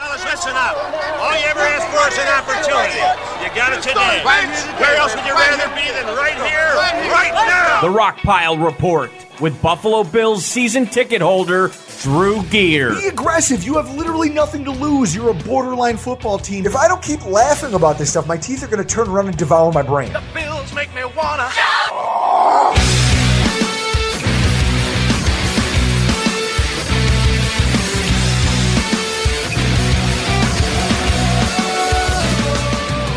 Fellas, listen up. All you ever asked for is an opportunity. You got it today. Where else would you rather be than right here, right now? The Rockpile Report with Buffalo Bills season ticket holder Drew Gear. Be aggressive. You have literally nothing to lose. You're a borderline football team. If I don't keep laughing about this stuff, my teeth are going to turn around and devour my brain. The Bills make me wanna.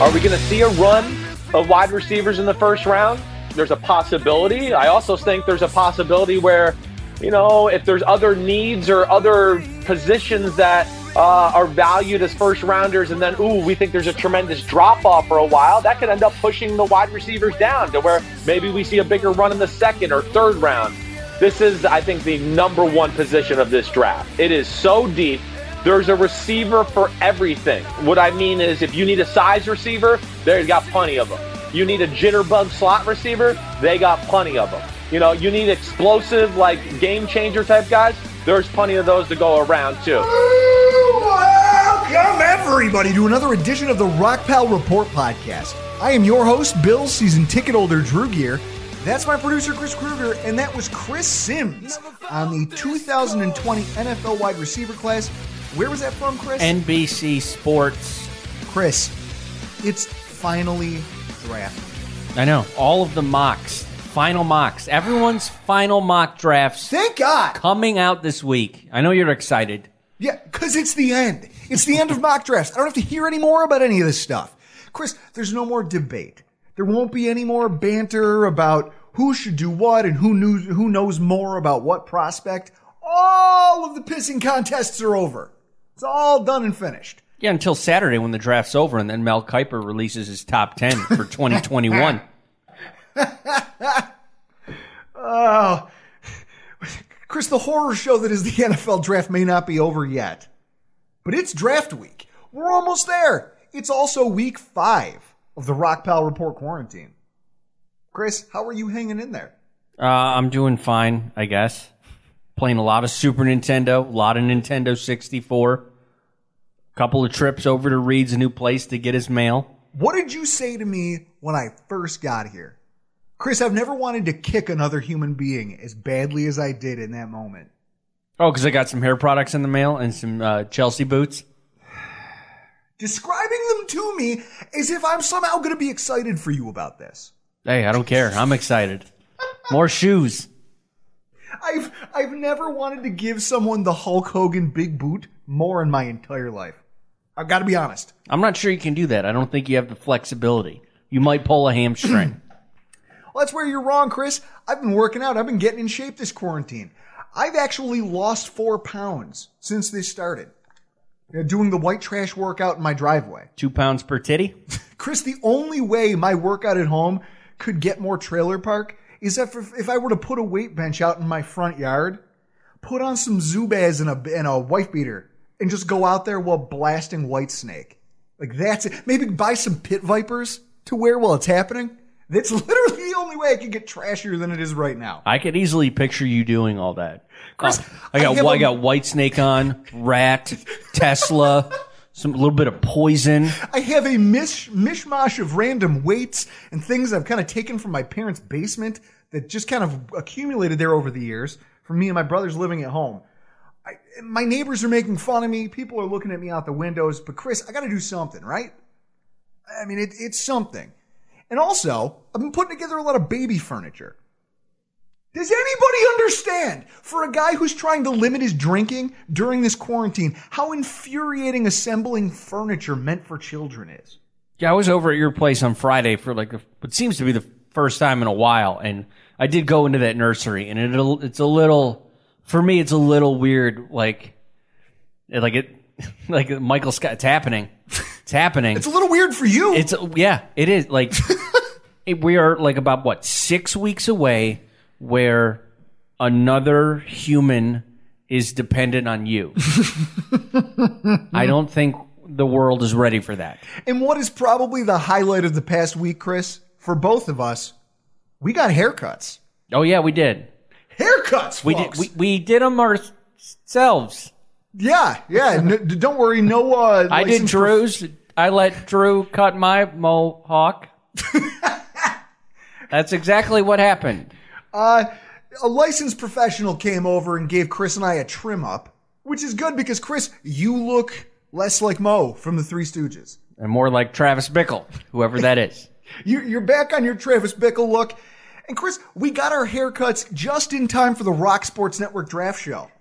Are we going to see a run of wide receivers in the first round? There's a possibility. I also think there's a possibility where, you know, if there's other needs or other positions that uh, are valued as first rounders, and then, ooh, we think there's a tremendous drop off for a while, that could end up pushing the wide receivers down to where maybe we see a bigger run in the second or third round. This is, I think, the number one position of this draft. It is so deep. There's a receiver for everything. What I mean is, if you need a size receiver, they've got plenty of them. You need a jitterbug slot receiver, they got plenty of them. You know, you need explosive, like game changer type guys, there's plenty of those to go around too. Welcome, everybody, to another edition of the Rockpile Report podcast. I am your host, Bill season ticket holder Drew Gear. That's my producer, Chris Kruger, and that was Chris Sims on the 2020 NFL wide receiver class. Where was that from, Chris? NBC Sports. Chris, it's finally draft. I know. All of the mocks. Final mocks. Everyone's final mock drafts Thank God. coming out this week. I know you're excited. Yeah, because it's the end. It's the end of mock drafts. I don't have to hear any more about any of this stuff. Chris, there's no more debate. There won't be any more banter about who should do what and who knows, who knows more about what prospect. All of the pissing contests are over. It's all done and finished. Yeah, until Saturday when the draft's over and then Mel Kiper releases his top 10 for 2021. Oh, Chris, the horror show that is the NFL draft may not be over yet, but it's draft week. We're almost there. It's also week five of the Rockpile Report quarantine. Chris, how are you hanging in there? Uh, I'm doing fine, I guess. Playing a lot of Super Nintendo, a lot of Nintendo 64. a Couple of trips over to Reed's new place to get his mail. What did you say to me when I first got here? Chris, I've never wanted to kick another human being as badly as I did in that moment. Oh, because I got some hair products in the mail and some uh, Chelsea boots. Describing them to me as if I'm somehow going to be excited for you about this. Hey, I don't care. I'm excited. More shoes. I've I've never wanted to give someone the Hulk Hogan big boot more in my entire life. I've got to be honest. I'm not sure you can do that. I don't think you have the flexibility. You might pull a hamstring. Well, that's where you're wrong, Chris. I've been working out. I've been getting in shape this quarantine. I've actually lost four pounds since this started. You know, doing the white trash workout in my driveway. Two pounds per titty. Chris, the only way my workout at home could get more trailer park is that if, if I were to put a weight bench out in my front yard, put on some Zubaz and a, and a wife beater, and just go out there while blasting Whitesnake. Like that's it. Maybe buy some pit vipers to wear while it's happening. That's literally the only way I can get trashier than it is right now. I could easily picture you doing all that. Chris, Uh, I got I I got Whitesnake on, Ratt, Tesla, some a little bit of poison. I have a mish, mishmash of random weights and things I've kind of taken from my parents' basement that just kind of accumulated there over the years from me and my brothers living at home. I, my neighbors are making fun of me. People are looking at me out the windows. But Chris, I got to do something, right? I mean, it, it's something. And also, I've been putting together a lot of baby furniture. Does anybody understand, for a guy who's trying to limit his drinking during this quarantine, how infuriating assembling furniture meant for children is? Yeah, I was over at your place on Friday for like a, what seems to be the first time in a while, and I did go into that nursery, and it, it's a little, for me, it's a little weird. Like, like it, like Michael Scott. It's happening. It's happening. It's a little weird for you. It's yeah, it is. Like it, we are like about what six weeks away, where another human is dependent on you. I don't think the world is ready for that. and what is probably the highlight of the past week, Chris, for both of us, we got haircuts. Oh yeah, we did. Haircuts, We did. We, we did them ourselves. yeah, yeah. n- don't worry, no. Uh, I did license for- Drew's. I let Drew cut my mohawk. That's exactly what happened. Uh, a licensed professional came over and gave Chris and I a trim up, which is good because Chris, you look less like Moe from the Three Stooges. And more like Travis Bickle, whoever that is. You, you're back on your Travis Bickle look. And Chris, we got our haircuts just in time for the ROC Sports Network draft show.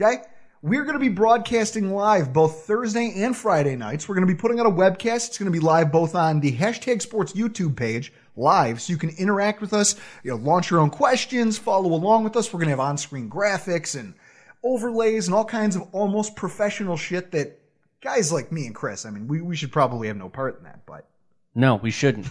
Okay? We're going to be broadcasting live both Thursday and Friday nights. We're going to be putting out a webcast. It's going to be live both on the hashtag sports YouTube page, live, so you can interact with us, you know, launch your own questions, follow along with us. We're going to have on screen graphics and overlays and all kinds of almost professional shit that guys like me and Chris, I mean, we, we should probably have no part in that, but. No, we shouldn't.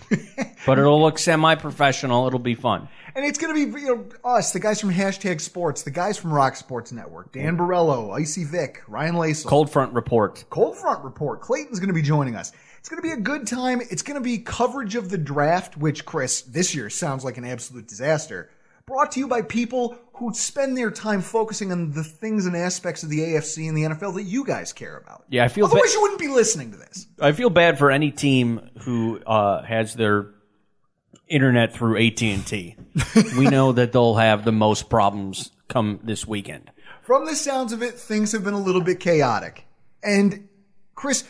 but it'll look semi-professional. It'll be fun. And it's going to be you know us, the guys from Hashtag Sports, the guys from ROC Sports Network, Dan Borello, Icy Vic, Ryan Lacel, Cold front report. Cold Front Report. Clayton's going to be joining us. It's going to be a good time. It's going to be coverage of the draft, which Chris this year sounds like an absolute disaster. Brought to you by people who spend their time focusing on the things and aspects of the AFC and the NFL that you guys care about. Yeah, I feel ba- Otherwise, you wouldn't be listening to this. I feel bad for any team who uh, has their internet through AT and T. We know that they'll have the most problems come this weekend. From the sounds of it, things have been a little bit chaotic. And Chris,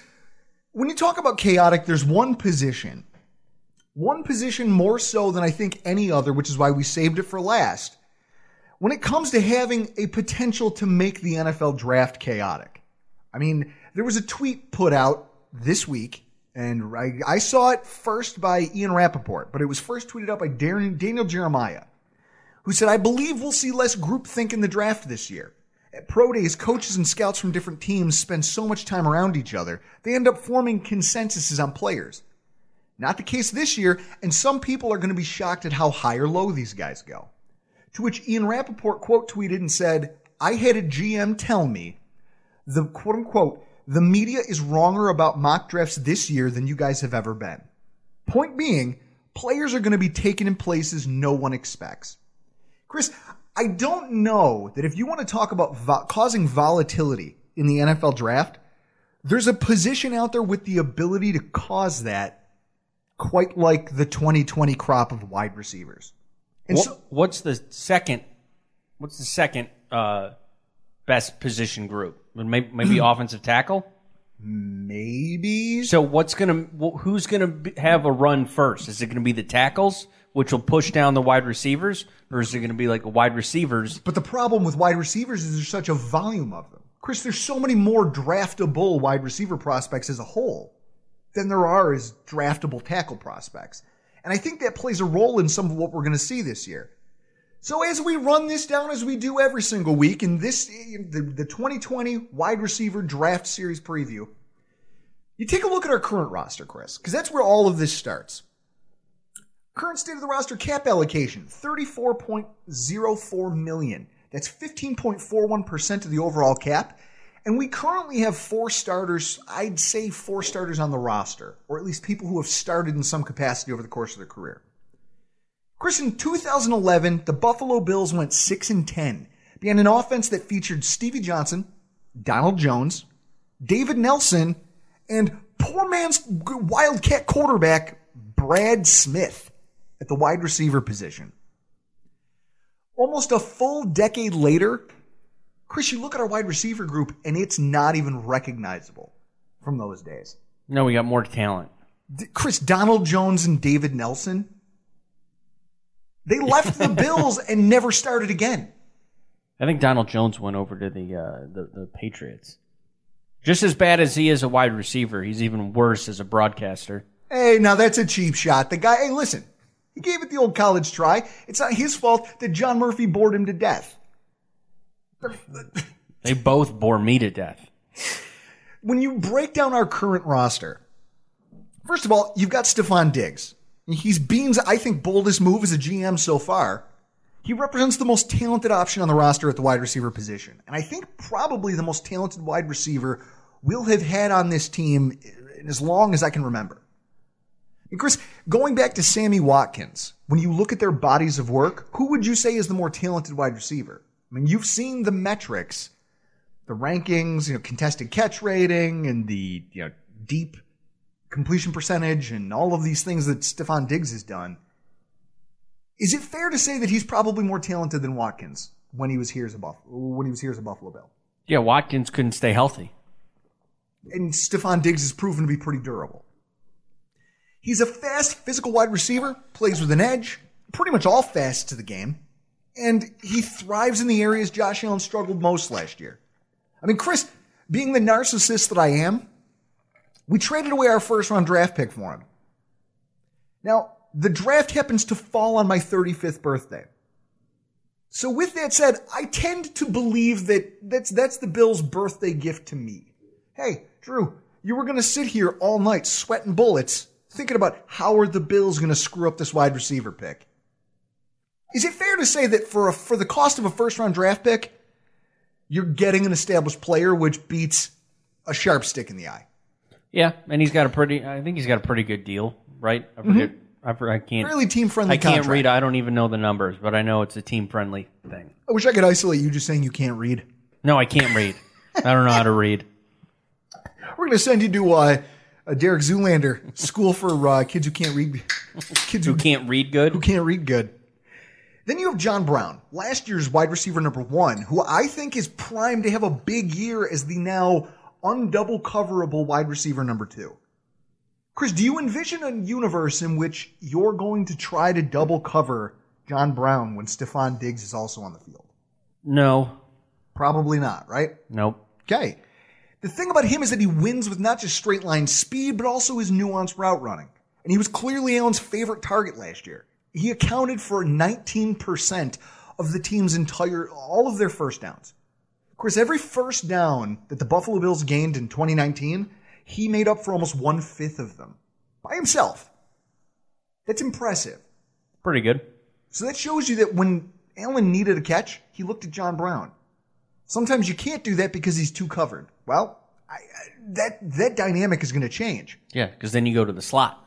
when you talk about chaotic, there's one position, one position more so than I think any other, which is why we saved it for last. When it comes to having a potential to make the NFL draft chaotic. I mean, there was a tweet put out this week, and I, I saw it first by Ian Rapoport, but it was first tweeted out by Darren, Daniel Jeremiah, who said, I believe we'll see less groupthink in the draft this year. Pro days, coaches and scouts from different teams spend so much time around each other, they end up forming consensuses on players. Not the case this year, and some people are going to be shocked at how high or low these guys go. To which Ian Rapoport quote tweeted and said, I had a GM tell me, the quote unquote, the media is wronger about mock drafts this year than you guys have ever been. Point being, players are going to be taken in places no one expects. Chris, I don't know that if you want to talk about vo- causing volatility in the NFL draft, there's a position out there with the ability to cause that quite like the 2020 crop of wide receivers. And What, so, what's the second? What's the second uh, best position group? Maybe, maybe offensive tackle. maybe So what's gonna? Who's gonna have a run first? Is it gonna be the tackles, which will push down the wide receivers, or is it gonna be like wide receivers? But the problem with wide receivers is there's such a volume of them. Chris, there's so many more draftable wide receiver prospects as a whole than there are as draftable tackle prospects. And I think that plays a role in some of what we're going to see this year. So as we run this down as we do every single week in this the, the 2020 wide receiver draft series preview, you take a look at our current roster, Chris, because that's where all of this starts. Current state of the roster cap allocation 34.04 million. That's 15.41% of the overall cap. And we currently have four starters, I'd say four starters on the roster, or at least people who have started in some capacity over the course of their career. Chris, in 2011, the Buffalo Bills went 6 and 10 behind an offense that featured Stevie Johnson, Donald Jones, David Nelson, and poor man's Wildcat quarterback, Brad Smith, at the wide receiver position. Almost a full decade later, Chris, you look at our wide receiver group and it's not even recognizable from those days. No, we got more talent. Chris, Donald Jones and David Nelson, they left the Bills and never started again. I think Donald Jones went over to the uh, the, the Patriots. Just as bad as he is a wide receiver, he's even worse as a broadcaster. Hey, now that's a cheap shot. The guy, hey, listen, he gave it the old college try. It's not his fault that John Murphy bored him to death. They both bore me to death. When you break down our current roster, first of all, you've got Stefon Diggs. He's Beane's, I think, boldest move as a GM so far. He represents the most talented option on the roster at the wide receiver position. And I think probably the most talented wide receiver we'll have had on this team in as long as I can remember. And Chris, going back to Sammy Watkins, when you look at their bodies of work, who would you say is the more talented wide receiver? I mean, you've seen the metrics, the rankings, you know, contested catch rating and the, you know, deep completion percentage and all of these things that Stefon Diggs has done. Is it fair to say that he's probably more talented than Watkins when he was here as a Buff- when he was here as a Buffalo Bill? Yeah, Watkins couldn't stay healthy. And Stefon Diggs has proven to be pretty durable. He's a fast, physical wide receiver, plays with an edge, pretty much all fast to the game, and he thrives in the areas Josh Allen struggled most last year. I mean, Chris, being the narcissist that I am, we traded away our first round draft pick for him. Now, the draft happens to fall on my 35th birthday. So with that said, I tend to believe that that's, that's the Bills' birthday gift to me. Hey, Drew, you were going to sit here all night sweating bullets thinking about how are the Bills going to screw up this wide receiver pick. Is it fair to say that for a, for the cost of a first round draft pick, you're getting an established player which beats a sharp stick in the eye? Yeah, and he's got a pretty. I think he's got a pretty good deal, right? I forget. I, for, I can't. really team friendly. I can't contract. read. I don't even know the numbers, but I know it's a team friendly thing. I wish I could isolate you just saying you can't read. No, I can't read. I don't know how to read. We're going to send you to uh, a Derek Zoolander school for uh, kids who can't read. Kids Who can't read good? who can't read good. Then you have John Brown, last year's wide receiver number one, who I think is primed to have a big year as the now undouble coverable wide receiver number two. Chris, do you envision a universe in which you're going to try to double cover John Brown when Stefon Diggs is also on the field? No, Probably not, right? nope. Okay. The thing about him is that he wins with not just straight line speed, but also his nuanced route running. And he was clearly Allen's favorite target last year. He accounted for 19% of the team's entire, all of their first downs. Of course, every first down that the Buffalo Bills gained in 2019, he made up for almost one fifth of them by himself. That's impressive. Pretty good. So that shows you that when Allen needed a catch, he looked at John Brown. Sometimes you can't do that because he's too covered. Well, I, I, that that dynamic is going to change. Yeah, because then you go to the slot.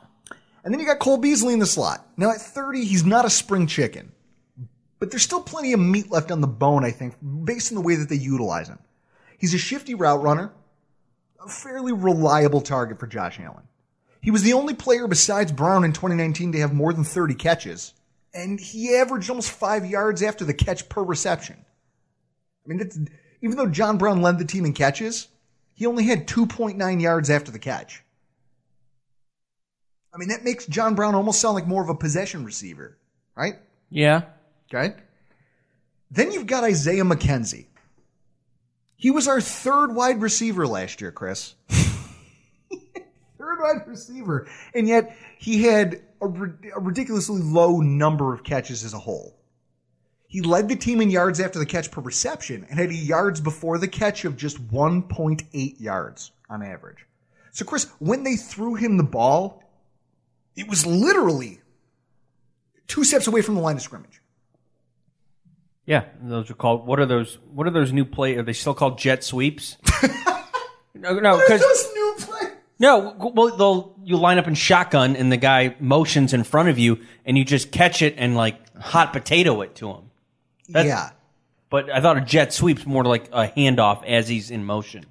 And then you got Cole Beasley in the slot. Now at 30, he's not a spring chicken, but there's still plenty of meat left on the bone, I think, based on the way that they utilize him. He's a shifty route runner, a fairly reliable target for Josh Allen. He was the only player besides Brown in 2019 to have more than 30 catches, and he averaged almost five yards after the catch per reception. I mean, that's, even though John Brown led the team in catches, he only had 2.9 yards after the catch. I mean, that makes John Brown almost sound like more of a possession receiver, right? Yeah. Okay. Then you've got Isaiah McKenzie. He was our third wide receiver last year, Chris. third wide receiver. And yet he had a, a ridiculously low number of catches as a whole. He led the team in yards after the catch per reception and had a yards before the catch of just 1.8 yards on average. So, Chris, when they threw him the ball, it was literally two steps away from the line of scrimmage. Yeah, those are called. What are those? What are those new play? Are they still called jet sweeps? no, no, because new play. no. Well, they'll you line up in shotgun, and the guy motions in front of you, and you just catch it and like hot potato it to him. That's- yeah. But I thought a jet sweep's more like a handoff as he's in motion.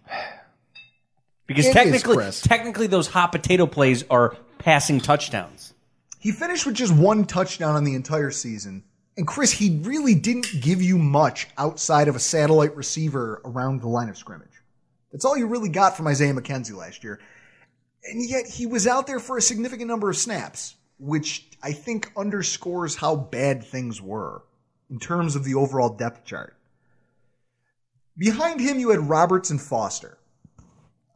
Because It is, technically, Chris. technically, those hot potato plays are passing touchdowns. He finished with just one touchdown on the entire season And Chris, he really didn't give you much outside of a satellite receiver around the line of scrimmage. That's all you really got from Isaiah McKenzie last year. And yet he was out there for a significant number of snaps, which I think underscores how bad things were in terms of the overall depth chart. Behind him, you had Roberts and Foster.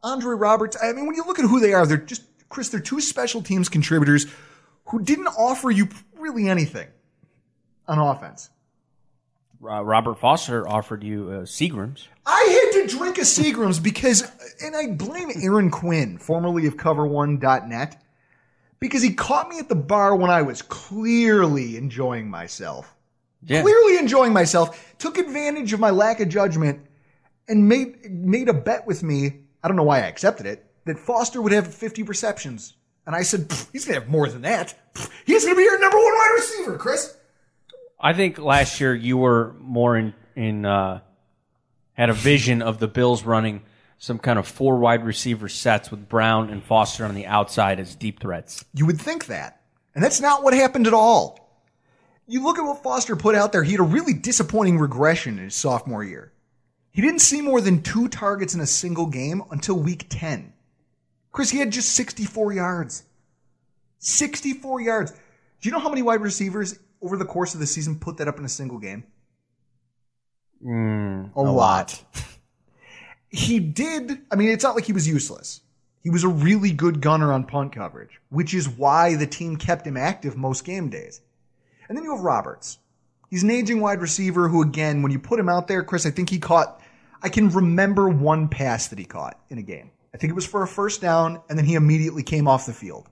Andre Roberts, I mean, when you look at who they are, they're just, Chris, they're two special teams contributors who didn't offer you really anything on offense. Uh, Robert Foster offered you uh, Seagrams. I had to drink a Seagrams because, and I blame Aaron Quinn, formerly of Cover1.net, because he caught me at the bar when I was clearly enjoying myself. Yeah. Clearly enjoying myself, took advantage of my lack of judgment, and made made a bet with me. I don't know why I accepted it. That Foster would have 50 receptions, and I said he's gonna have more than that. Pfft, He's gonna be your number one wide receiver, Chris. I think last year you were more in in uh, had a vision of the Bills running some kind of four wide receiver sets with Brown and Foster on the outside as deep threats. You would think that. And that's not what happened at all. You look at what Foster put out there, he had a really disappointing regression in his sophomore year. He didn't see more than two targets in a single game until week 10. Chris, he had just 64 yards. 64 yards. Do you know how many wide receivers over the course of the season put that up in a single game? Hmm, a, lot. he did. I mean, it's not like he was useless. He was a really good gunner on punt coverage, which is why the team kept him active most game days. And then you have Roberts. He's an aging wide receiver who, again, when you put him out there, Chris, I think he caught, I can remember one pass that he caught in a game. I think it was for a first down, and then he immediately came off the field.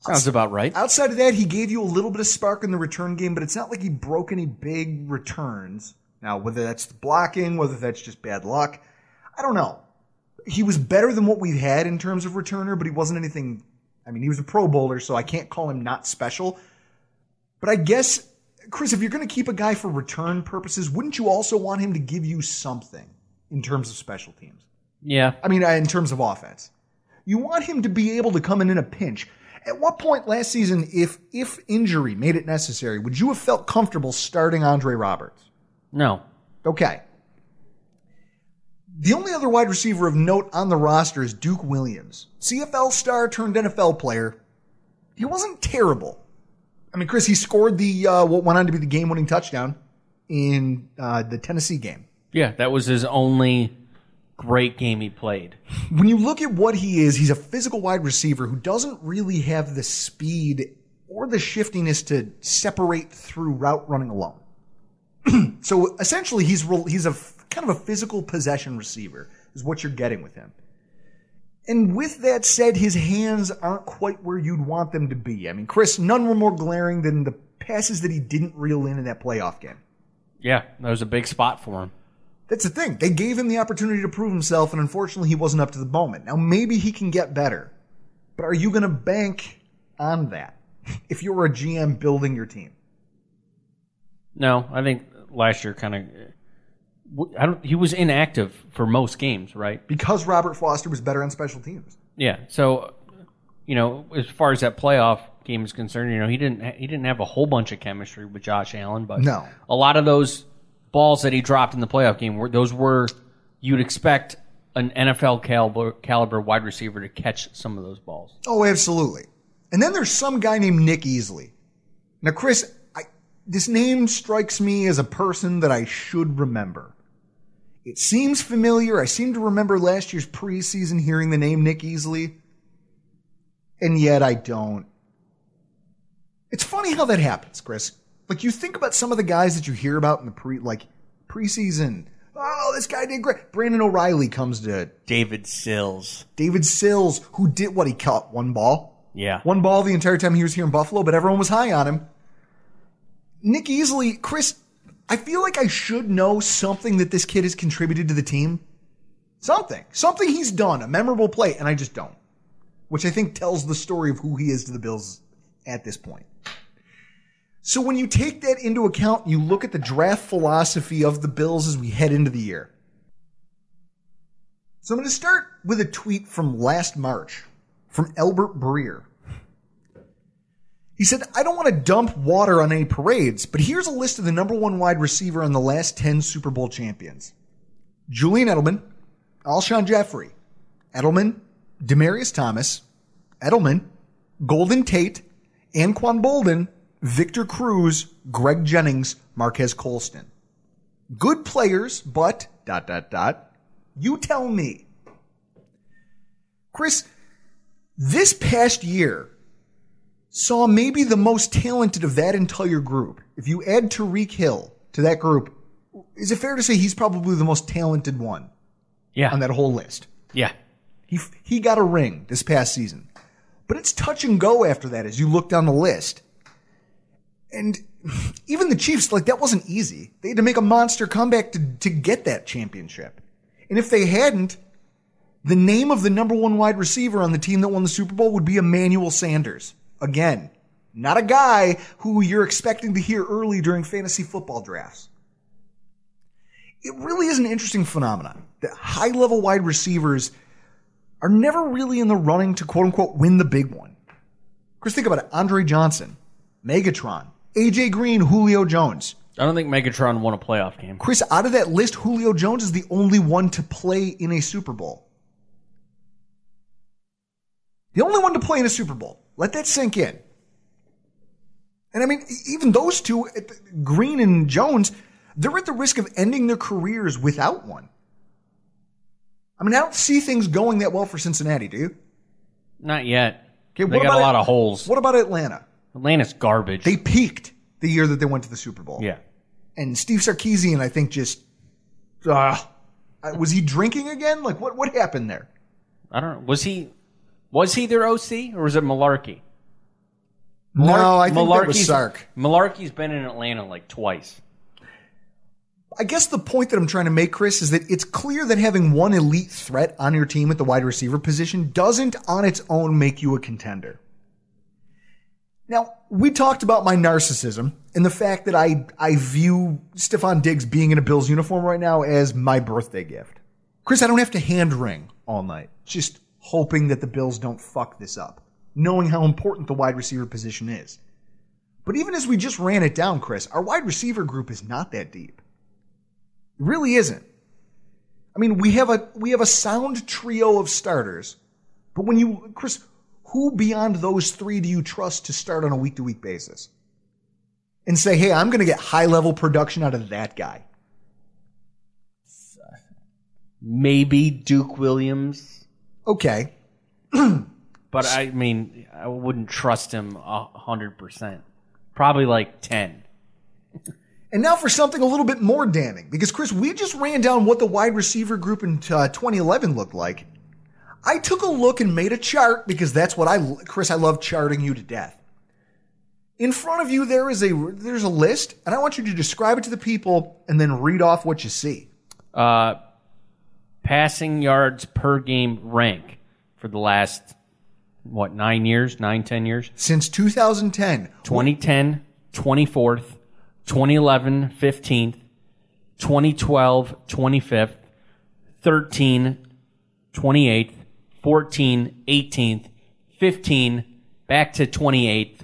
Sounds about right. Outside of that, he gave you a little bit of spark in the return game, but it's not like he broke any big returns. Now, whether that's the blocking, whether that's just bad luck, I don't know. He was better than what we've had in terms of returner, but he wasn't anything. I mean, he was a Pro Bowler, so I can't call him not special. But I guess, Chris, if you're going to keep a guy for return purposes, wouldn't you also want him to give you something in terms of special teams? Yeah. I mean, uh, in terms of offense. You want him to be able to come in in a pinch. At what point last season, if if injury made it necessary, would you have felt comfortable starting Andre Roberts? No. Okay. The only other wide receiver of note on the roster is Duke Williams, CFL star turned NFL player. He wasn't terrible. I mean, Chris, he scored the uh, what went on to be the game-winning touchdown in uh, the Tennessee game. Yeah, that was his only great game he played. when you look at what he is, he's a physical wide receiver who doesn't really have the speed or the shiftiness to separate through route running alone. so essentially, he's he's a f- kind of a physical possession receiver is what you're getting with him. And with that said, his hands aren't quite where you'd want them to be. I mean, Chris, none were more glaring than the passes that he didn't reel in in that playoff game. Yeah, that was a big spot for him. That's the thing. They gave him the opportunity to prove himself, and unfortunately, he wasn't up to the moment. Now, maybe he can get better, but are you going to bank on that if you're a GM building your team? No, I think last year kind of. I don't. He was inactive for most games, right? Because Robert Foster was better on special teams. Yeah. So, you know, as far as that playoff game is concerned, you know, he didn't he didn't have a whole bunch of chemistry with Josh Allen, but No. a lot of those balls that he dropped in the playoff game were those were you'd expect an NFL caliber caliber wide receiver to catch some of those balls. Oh, absolutely. And then there's some guy named Nick Easley. Now, Chris, I, this name strikes me as a person that I should remember. It seems familiar. I seem to remember last year's preseason hearing the name Nick Easley, and yet I don't. It's funny how that happens, Chris. Like you think about some of the guys that you hear about in the pre, like preseason. Oh, this guy did great. Brandon O'Reilly comes to David Sills. David Sills, who did what he caught one ball. Yeah. One ball the entire time he was here in Buffalo, but everyone was high on him. Nick Easley, Chris, I feel like I should know something that this kid has contributed to the team. Something. Something he's done, a memorable play, and I just don't. Which I think tells the story of who he is to the Bills at this point. So when you take that into account, you look at the draft philosophy of the Bills as we head into the year. So I'm going to start with a tweet from last March from Albert Breer. He said, I don't want to dump water on any parades, but here's a list of the number one wide receiver on the last 10 Super Bowl champions. Julian Edelman, Alshon Jeffery, Edelman, Demaryius Thomas, Edelman, Golden Tate, Anquan Boldin, Victor Cruz, Greg Jennings, Marques Colston. Good players, but dot dot dot. You tell me. Chris, this past year saw maybe the most talented of that entire group. If you add Tyreek Hill to that group, is it fair to say he's probably the most talented one Yeah. on that whole list? yeah. He, he got a ring this past season. But it's touch and go after that as you look down the list. And even the Chiefs, like that wasn't easy. They had to make a monster comeback to, to get that championship. And if they hadn't, the name of the number one wide receiver on the team that won the Super Bowl would be Emmanuel Sanders. Again, not a guy who you're expecting to hear early during fantasy football drafts. It really is an interesting phenomenon that high level wide receivers are never really in the running to quote unquote win the big one. Chris, think about it. Andre Johnson, Megatron, AJ Green, Julio Jones. I don't think Megatron won a playoff game. Chris, out of that list, Julio Jones is the only one to play in a Super Bowl. The only one to play in a Super Bowl. Let that sink in. And I mean, even those two, Green and Jones, they're at the risk of ending their careers without one. I mean, I don't see things going that well for Cincinnati, do you? Not yet. Okay, they got a lot of holes. What about Atlanta? Atlanta's garbage. They peaked the year that they went to the Super Bowl. yeah. And Steve Sarkisian, I think, just uh, was he drinking again? Like what? What happened there? I don't know. Was he was he their OC or was it Mularkey? no, I think that was Mularkey's- Sark. Mularkey's been in Atlanta like twice. I guess the point that I'm trying to make, Chris, is that it's clear that having one elite threat on your team at the wide receiver position doesn't on its own make you a contender. Now, we talked about my narcissism and the fact that I, I view Stefon Diggs being in a Bills uniform right now as my birthday gift. Chris, I don't have to hand wring all night, just hoping that the Bills don't fuck this up, knowing how important the wide receiver position is. But even as we just ran it down, Chris, our wide receiver group is not that deep. It really isn't. I mean, we have a we have a sound trio of starters, but when you Chris, who beyond those three do you trust to start on a week to week basis? And say, hey, I'm going to get high level production out of that guy. Maybe Duke Williams, Okay, but I mean, I wouldn't trust him a hundred percent. Probably like ten. And now for something a little bit more damning, because Chris, we just ran down what the wide receiver group in uh, 2011 looked like. I took a look and made a chart because that's what I, Chris, I love charting you to death. In front of you, there is a there's a list, and I want you to describe it to the people and then read off what you see. Uh, passing yards per game rank for the last what nine years, nine ten years. Since 2010, 2010, 24th, 2011, 15th, 2012, 25th, 13, 28th, 14, 18th, 15, back to 28th,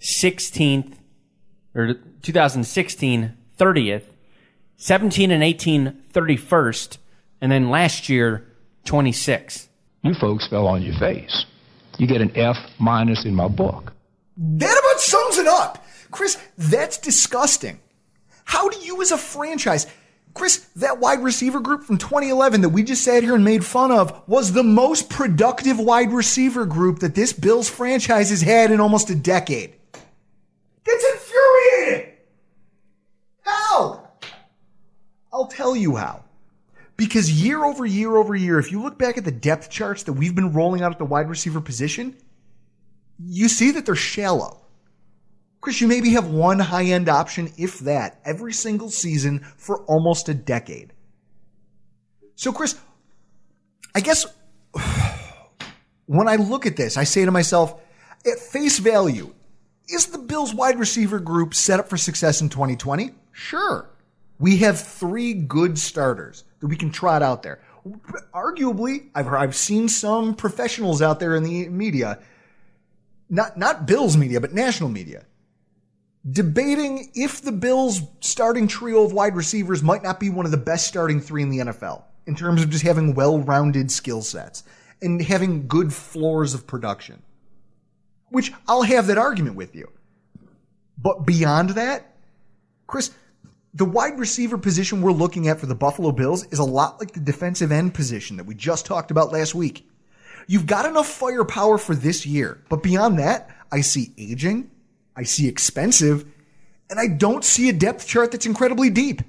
16th, or 2016, 30th, 17 and 18, 31st, and then last year, 26. You folks fell on your face. You get an F minus in my book. That about sums it up. Chris, that's disgusting. How do you as a franchise, Chris, that wide receiver group from 2011 that we just sat here and made fun of was the most productive wide receiver group that this Bills franchise has had in almost a decade. That's infuriating. How? I'll tell you how. Because year over year over year, if you look back at the depth charts that we've been rolling out at the wide receiver position, you see that they're shallow. Chris, you maybe have one high end option, if that, every single season for almost a decade. So, Chris, I guess when I look at this, I say to myself, at face value, is the Bills wide receiver group set up for success in 2020? Sure. We have three good starters that we can trot out there. Arguably, I've, I've seen some professionals out there in the media not not Bills media, but national media, debating if the Bills' starting trio of wide receivers might not be one of the best starting three in the NFL in terms of just having well-rounded skill sets and having good floors of production. Which I'll have that argument with you. But beyond that, Chris, the wide receiver position we're looking at for the Buffalo Bills is a lot like the defensive end position that we just talked about last week. You've got enough firepower for this year, but beyond that, I see aging, I see expensive, and I don't see a depth chart that's incredibly deep.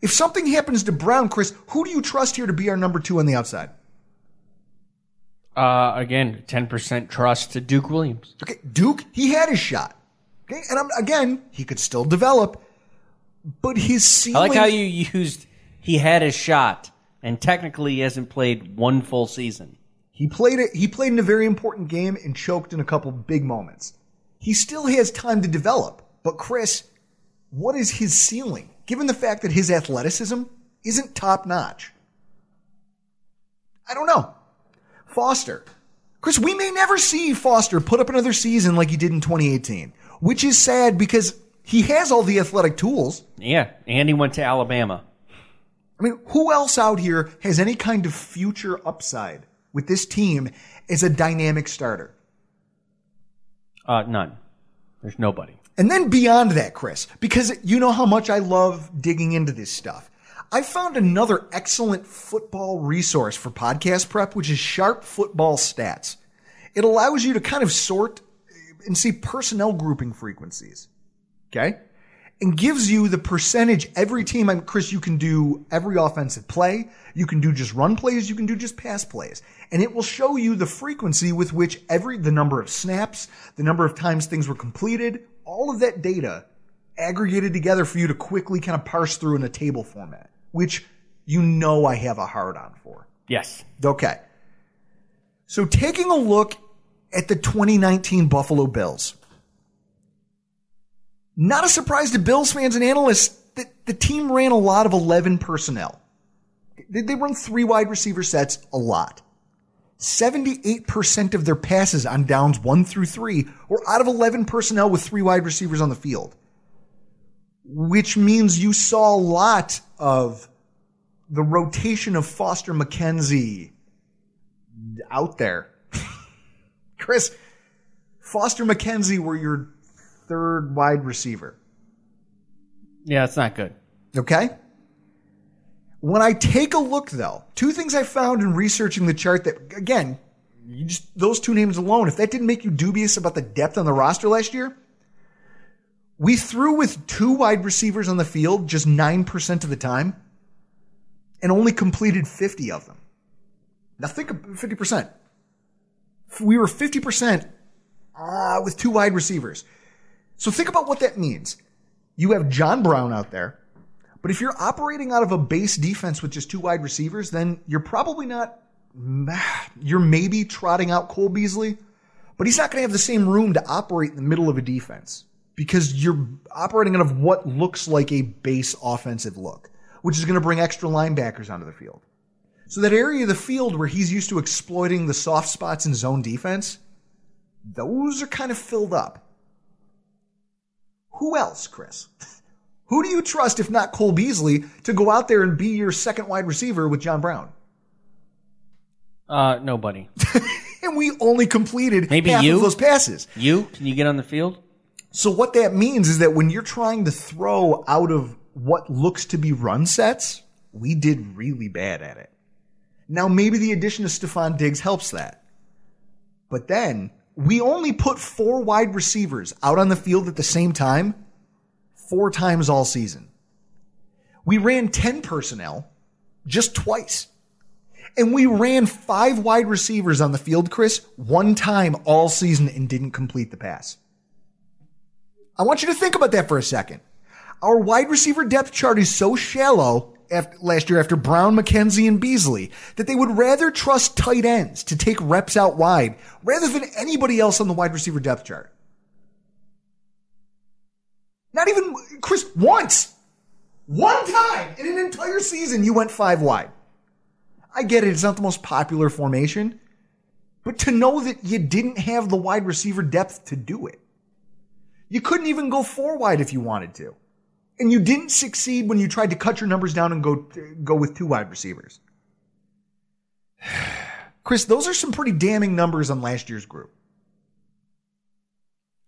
If something happens to Brown, Chris, who do you trust here to be our number two on the outside? Uh, again, 10% trust to Duke Williams. Okay, Duke, he had his shot. Okay, and I'm, again, he could still develop, but his ceiling. I like how you used he had his shot, and technically he hasn't played one full season. He played it. He played in a very important game and choked in a couple big moments. He still has time to develop. But Chris, what is his ceiling? Given the fact that his athleticism isn't top notch. I don't know. Foster. Chris, we may never see Foster put up another season like he did in 2018, which is sad because he has all the athletic tools. Yeah, and he went to Alabama. I mean, who else out here has any kind of future upside with this team as a dynamic starter? Uh, none. There's nobody. And then beyond that, Chris, because you know how much I love digging into this stuff. I found another excellent football resource for podcast prep, which is Sharp Football Stats. It allows you to kind of sort and see personnel grouping frequencies. Okay? And gives you the percentage every team. And Chris, you can do every offensive play. You can do just run plays. You can do just pass plays. And it will show you the frequency with which every, the number of snaps, the number of times things were completed, all of that data aggregated together for you to quickly kind of parse through in a table format, which you know I have a hard on for. Yes. Okay. So taking a look at the 2019 Buffalo Bills. Not a surprise to Bills fans and analysts that the team ran a lot of 11 personnel. They, run three wide receiver sets a lot. 78% of their passes on downs one through three were out of 11 personnel with three wide receivers on the field. Which means you saw a lot of the rotation of Foster McKenzie out there. Chris, Foster McKenzie were your third wide receiver. Yeah, it's not good. Okay? When I take a look though, two things I found in researching the chart that again, you just those two names alone, if that didn't make you dubious about the depth on the roster last year, we threw with two wide receivers on the field just 9% of the time and only completed 50 of them. Now think of 50%. We were 50% uh, with two wide receivers. So think about what that means. You have John Brown out there, but if you're operating out of a base defense with just two wide receivers, then you're probably not, you're maybe trotting out Cole Beasley, but he's not going to have the same room to operate in the middle of a defense because you're operating out of what looks like a base offensive look, which is going to bring extra linebackers onto the field. So that area of the field where he's used to exploiting the soft spots in zone defense, those are kind of filled up. Who else, Chris? Who do you trust, if not Cole Beasley, to go out there and be your second wide receiver with John Brown? Uh, nobody. And we only completed Maybe half you? of those passes. You? Can you get on the field? So what that means is that when you're trying to throw out of what looks to be run sets, we did really bad at it. Now maybe the addition of Stefon Diggs helps that. But then we only put four wide receivers out on the field at the same time four times all season. We ran 10 personnel just twice. And we ran five wide receivers on the field, Chris, one time all season and didn't complete the pass. I want you to think about that for a second. Our wide receiver depth chart is so shallow after, last year after Brown, McKenzie, and Beasley that they would rather trust tight ends to take reps out wide rather than anybody else on the wide receiver depth chart. Not even, Chris, once. One time in an entire season, you went five wide. I get it. It's not the most popular formation, but to know that you didn't have the wide receiver depth to do it. You couldn't even go four wide if you wanted to. And you didn't succeed when you tried to cut your numbers down and go go with two wide receivers. Chris, those are some pretty damning numbers on last year's group.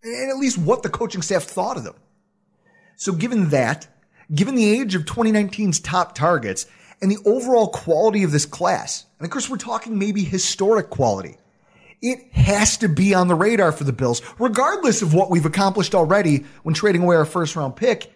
And at least what the coaching staff thought of them. So given that, given the age of 2019's top targets and the overall quality of this class, and of course we're talking maybe historic quality, it has to be on the radar for the Bills, regardless of what we've accomplished already when trading away our first round pick,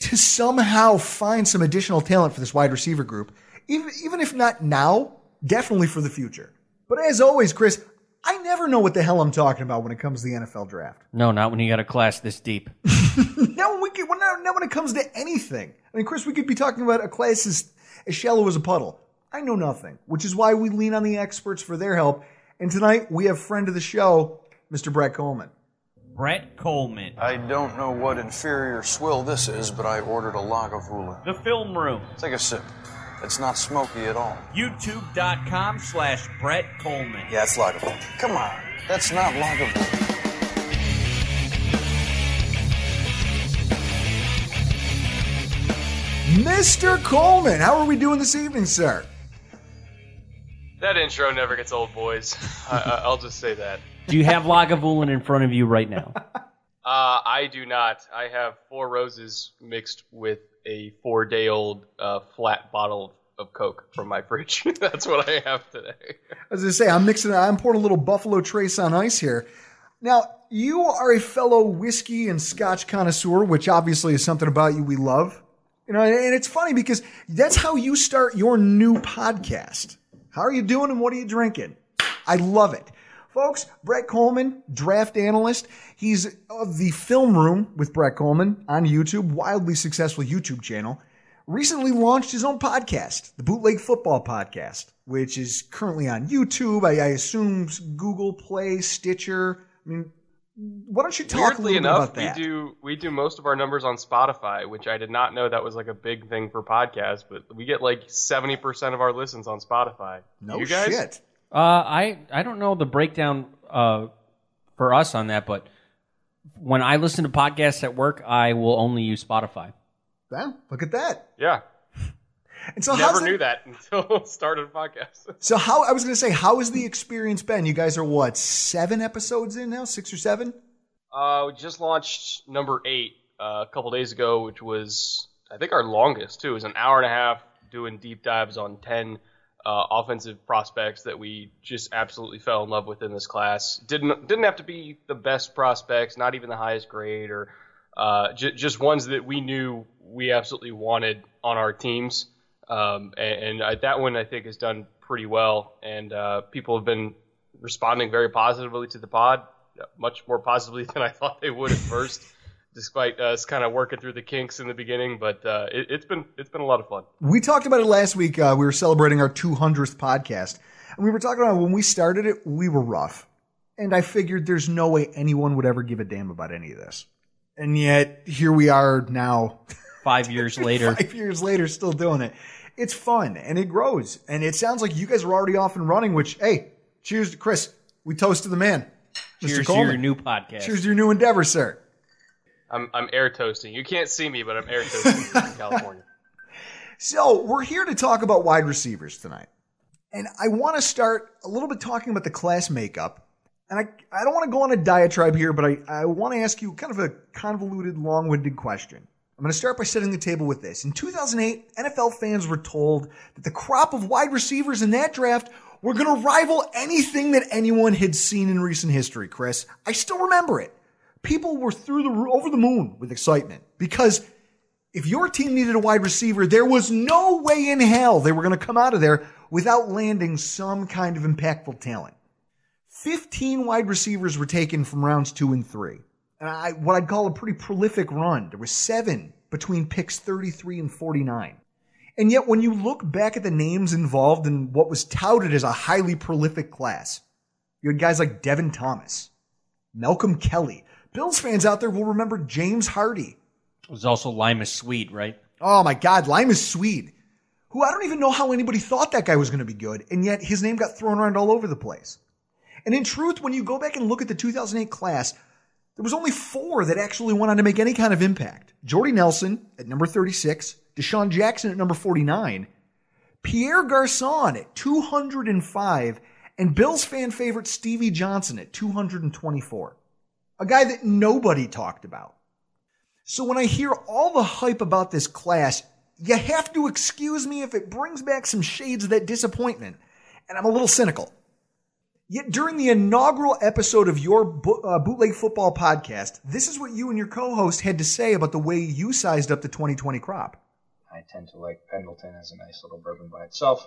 to somehow find some additional talent for this wide receiver group, even, even if not now, definitely for the future. But as always, Chris, I never know what the hell I'm talking about when it comes to the NFL draft. No, not when you got a class this deep. now when we get, well, now, now when it comes to anything, I mean, Chris, we could be talking about a class as, as shallow as a puddle. I know nothing, which is why we lean on the experts for their help. And tonight we have friend of the show, Mr. Brett Kollmann. Brett Kollmann. I don't know what inferior swill this is, but I ordered a Lagavulin. The Film Room. Take a sip. It's not smoky at all. YouTube.com slash Brett Kollmann. Yeah, it's Lagavulin. Come on. That's not Lagavulin. Mr. Kollmann, how are we doing this evening, sir? That intro never gets old, boys. I, I, I'll just say that. Do you have Lagavulin in front of you right now? Uh, I do not. I have four roses mixed with a four-day-old uh, flat bottle of Coke from my fridge. That's what I have today. As I say, I'm mixing. I'm pouring a little Buffalo Trace on ice here. Now, you are a fellow whiskey and Scotch connoisseur, which obviously is something about you we love. You know, and it's funny because that's how you start your new podcast. How are you doing and what are you drinking? I love it. Folks, Brett Kollmann, draft analyst. He's of the film room with Brett Coleman on YouTube, wildly successful YouTube channel. Recently launched his own podcast, the Bootleg Football Podcast, which is currently on YouTube. I, I assume Google Play, Stitcher. I mean, why don't you talk Weirdly a little enough, bit about that? we do we do most of our numbers on Spotify, which I did not know that was like a big thing for podcasts. But we get like seventy percent of our listens on Spotify. no you guys? shit. Uh, I I don't know the breakdown uh, for us on that, but when I listen to podcasts at work, I will only use Spotify. Yeah, look at that. Yeah, And so never knew the, that until started a podcast. So how I was going to say, how has the experience been? You guys are what seven episodes in now, six or seven? Uh, we just launched number eight uh, a couple days ago, which was I think our longest too. It was an hour and a half doing deep dives on ten uh, offensive prospects that we just absolutely fell in love with in this class. Didn't didn't have to be the best prospects, not even the highest grade, or uh, j- just ones that we knew we absolutely wanted on our teams. Um, and and I, that one I think has done pretty well, and uh, people have been responding very positively to the pod, much more positively than I thought they would at first, despite us kind of working through the kinks in the beginning. But uh, it, it's been it's been a lot of fun. We talked about it last week. Uh, we were celebrating our 200th podcast, and we were talking about when we started it, we were rough, and I figured there's no way anyone would ever give a damn about any of this, and yet here we are now. Five years later, five years later, still doing it. It's fun and it grows. And it sounds like you guys are already off and running, which, hey, cheers to Chris. We toast to the man. Mr. cheers to your new podcast. Cheers to your new endeavor, sir. I'm I'm air toasting. You can't see me, but I'm air toasting in California. So we're here to talk about wide receivers tonight. And I want to start a little bit talking about the class makeup. And I, I don't want to go on a diatribe here, but I, I want to ask you kind of a convoluted, long winded question. I'm going to start by setting the table with this. In 2008, NFL fans were told that the crop of wide receivers in that draft were going to rival anything that anyone had seen in recent history, Chris. I still remember it. People were through the over the moon with excitement because if your team needed a wide receiver, there was no way in hell they were going to come out of there without landing some kind of impactful talent. 15 wide receivers were taken from rounds two and three. And I, what I'd call a pretty prolific run. There were seven between picks 33 and 49. And yet, when you look back at the names involved in what was touted as a highly prolific class, you had guys like Devin Thomas, Malcolm Kelly. Bills fans out there will remember James Hardy, It was also Limas Sweed, right? Oh my God, Limas Sweed, who I don't even know how anybody thought that guy was going to be good, and yet his name got thrown around all over the place. And in truth, when you go back and look at the 2008 class, there was only four that actually went on to make any kind of impact. Jordy Nelson at number 36, DeSean Jackson at number 49, Pierre Garcon at 205, and Bills fan favorite Stevie Johnson at 224. A guy that nobody talked about. So when I hear all the hype about this class, you have to excuse me if it brings back some shades of that disappointment. And I'm a little cynical. Yet during the inaugural episode of your bo- uh, bootleg football podcast, this is what you and your co-host had to say about the way you sized up the 2020 crop. I tend to like Pendleton as a nice little bourbon by itself,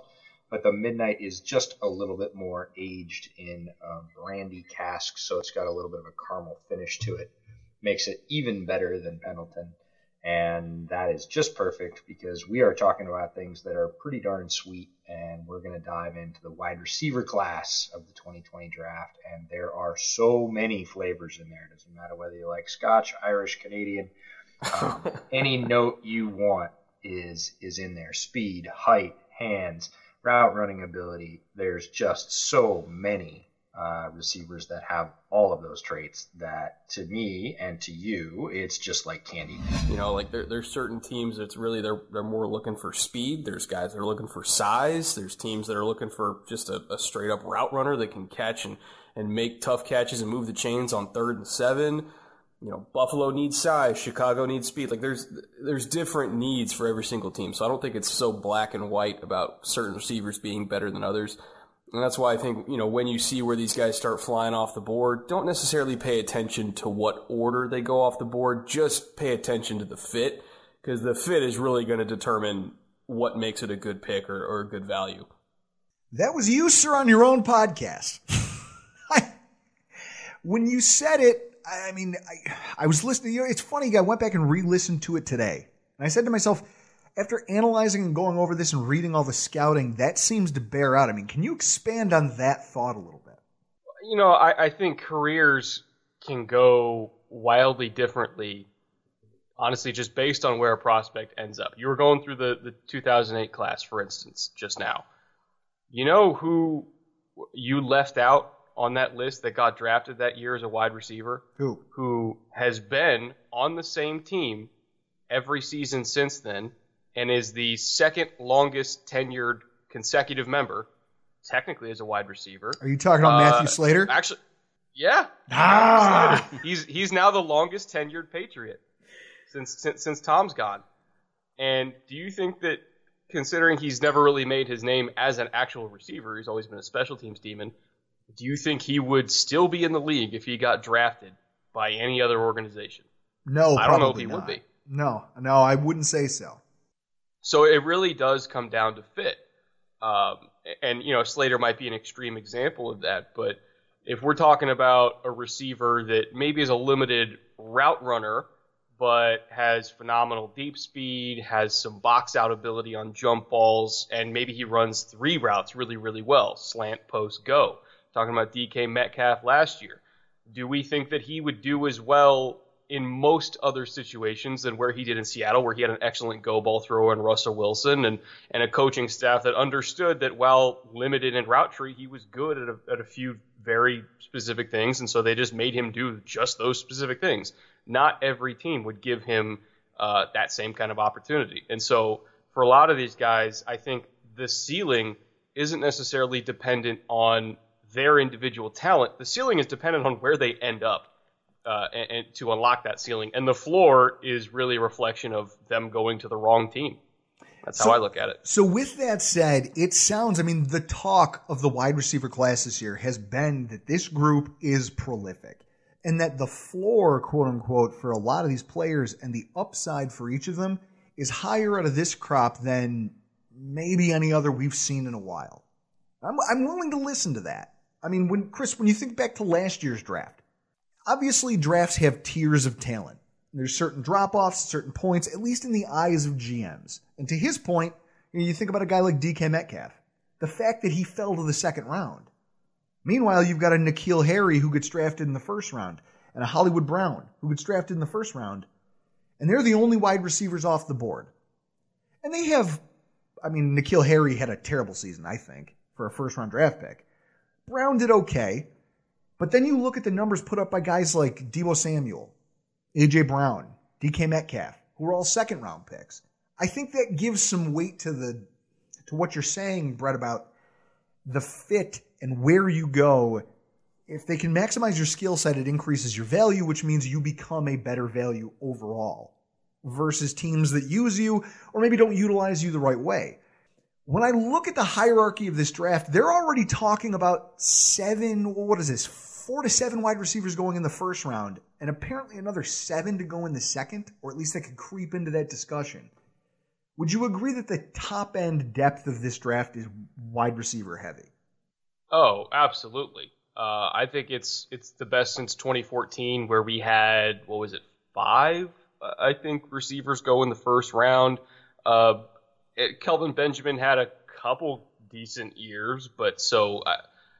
but the Midnight is just a little bit more aged in um, brandy casks, so it's got a little bit of a caramel finish to it. Makes it even better than Pendleton, and that is just perfect because we are talking about things that are pretty darn sweet and we're going to dive into the wide receiver class of the 2020 draft. And there are so many flavors in there. It doesn't matter whether you like Scotch, Irish, Canadian, um, any note you want is is in there. Speed, height, hands, route running ability. There's just so many uh, receivers that have all of those traits that to me and to you it's just like candy. You know like there, there's certain teams that's really they're, they're more looking for speed. There's guys that are looking for size. There's teams that are looking for just a, a straight up route runner that can catch and, and make tough catches and move the chains on third and seven you know buffalo needs size chicago needs speed like there's there's different needs for every single team so i don't think it's so black and white about certain receivers being better than others and that's why I think, you know, when you see where these guys start flying off the board, don't necessarily pay attention to what order they go off the board. Just pay attention to the fit because the fit is really going to determine what makes it a good pick or, or a good value. That was you, sir, on your own podcast. when you said it, I mean, I, I was listening. You know, it's funny. I went back and re-listened to it today, and I said to myself, after analyzing and going over this and reading all the scouting, that seems to bear out. I mean, can you expand on that thought a little bit? You know, I, I think careers can go wildly differently, honestly, just based on where a prospect ends up. You were going through the, the 2008 class, for instance, just now. You know who you left out on that list that got drafted that year as a wide receiver? Who? Who has been on the same team every season since then and is the second longest tenured consecutive member, technically as a wide receiver. Are you talking about Matthew Uh, Slater? Actually, yeah. Ah! He's he's now the longest tenured Patriot since, since since Tom's gone. And do you think that considering he's never really made his name as an actual receiver, he's always been a special teams demon, do you think he would still be in the league if he got drafted by any other organization? No, I don't know if he not. would be. No, no, I wouldn't say so. So it really does come down to fit. Um, and, you know, Slater might be an extreme example of that, but if we're talking about a receiver that maybe is a limited route runner, but has phenomenal deep speed, has some box out ability on jump balls, and maybe he runs three routes really, really well slant, post, go. Talking about DK Metcalf last year. Do we think that he would do as well in most other situations than where he did in Seattle, where he had an excellent go ball thrower and Russell Wilson and, and a coaching staff that understood that while limited in route tree, he was good at a, at a few very specific things. And so they just made him do just those specific things. Not every team would give him uh, that same kind of opportunity. And so for a lot of these guys, I think the ceiling isn't necessarily dependent on their individual talent. The ceiling is dependent on where they end up uh, and, and to unlock that ceiling. And the floor is really a reflection of them going to the wrong team. That's So- how I look at it. So with that said, it sounds, I mean, the talk of the wide receiver class this year has been that this group is prolific and that the floor, quote unquote, for a lot of these players and the upside for each of them is higher out of this crop than maybe any other we've seen in a while. I'm, I'm willing to listen to that. I mean, when Chris, when you think back to last year's draft, obviously drafts have tiers of talent. There's certain drop offs, certain points, at least in the eyes of GMs. And to his point, you, know, you think about a guy like DK Metcalf, the fact that he fell to the second round. Meanwhile, you've got a N'Keal Harry who gets drafted in the first round, and a Hollywood Brown who gets drafted in the first round, and they're the only wide receivers off the board. And they have I mean, N'Keal Harry had a terrible season, I think, for a first round draft pick. Brown did okay. But then you look at the numbers put up by guys like Deebo Samuel, AJ Brown, DK Metcalf, who are all second round picks. I think that gives some weight to the to what you're saying, Brett, about the fit and where you go. If they can maximize your skill set, it increases your value, which means you become a better value overall versus teams that use you or maybe don't utilize you the right way. When I look at the hierarchy of this draft, they're already talking about seven, what is this, four to seven wide receivers going in the first round, and apparently another seven to go in the second, or at least they could creep into that discussion. Would you agree that the top end depth of this draft is wide receiver heavy? Oh, absolutely. Uh, I think it's it's the best since 2014, where we had what was it, five? I think receivers go in the first round. Uh, it, Kelvin Benjamin had a couple decent years, but so uh,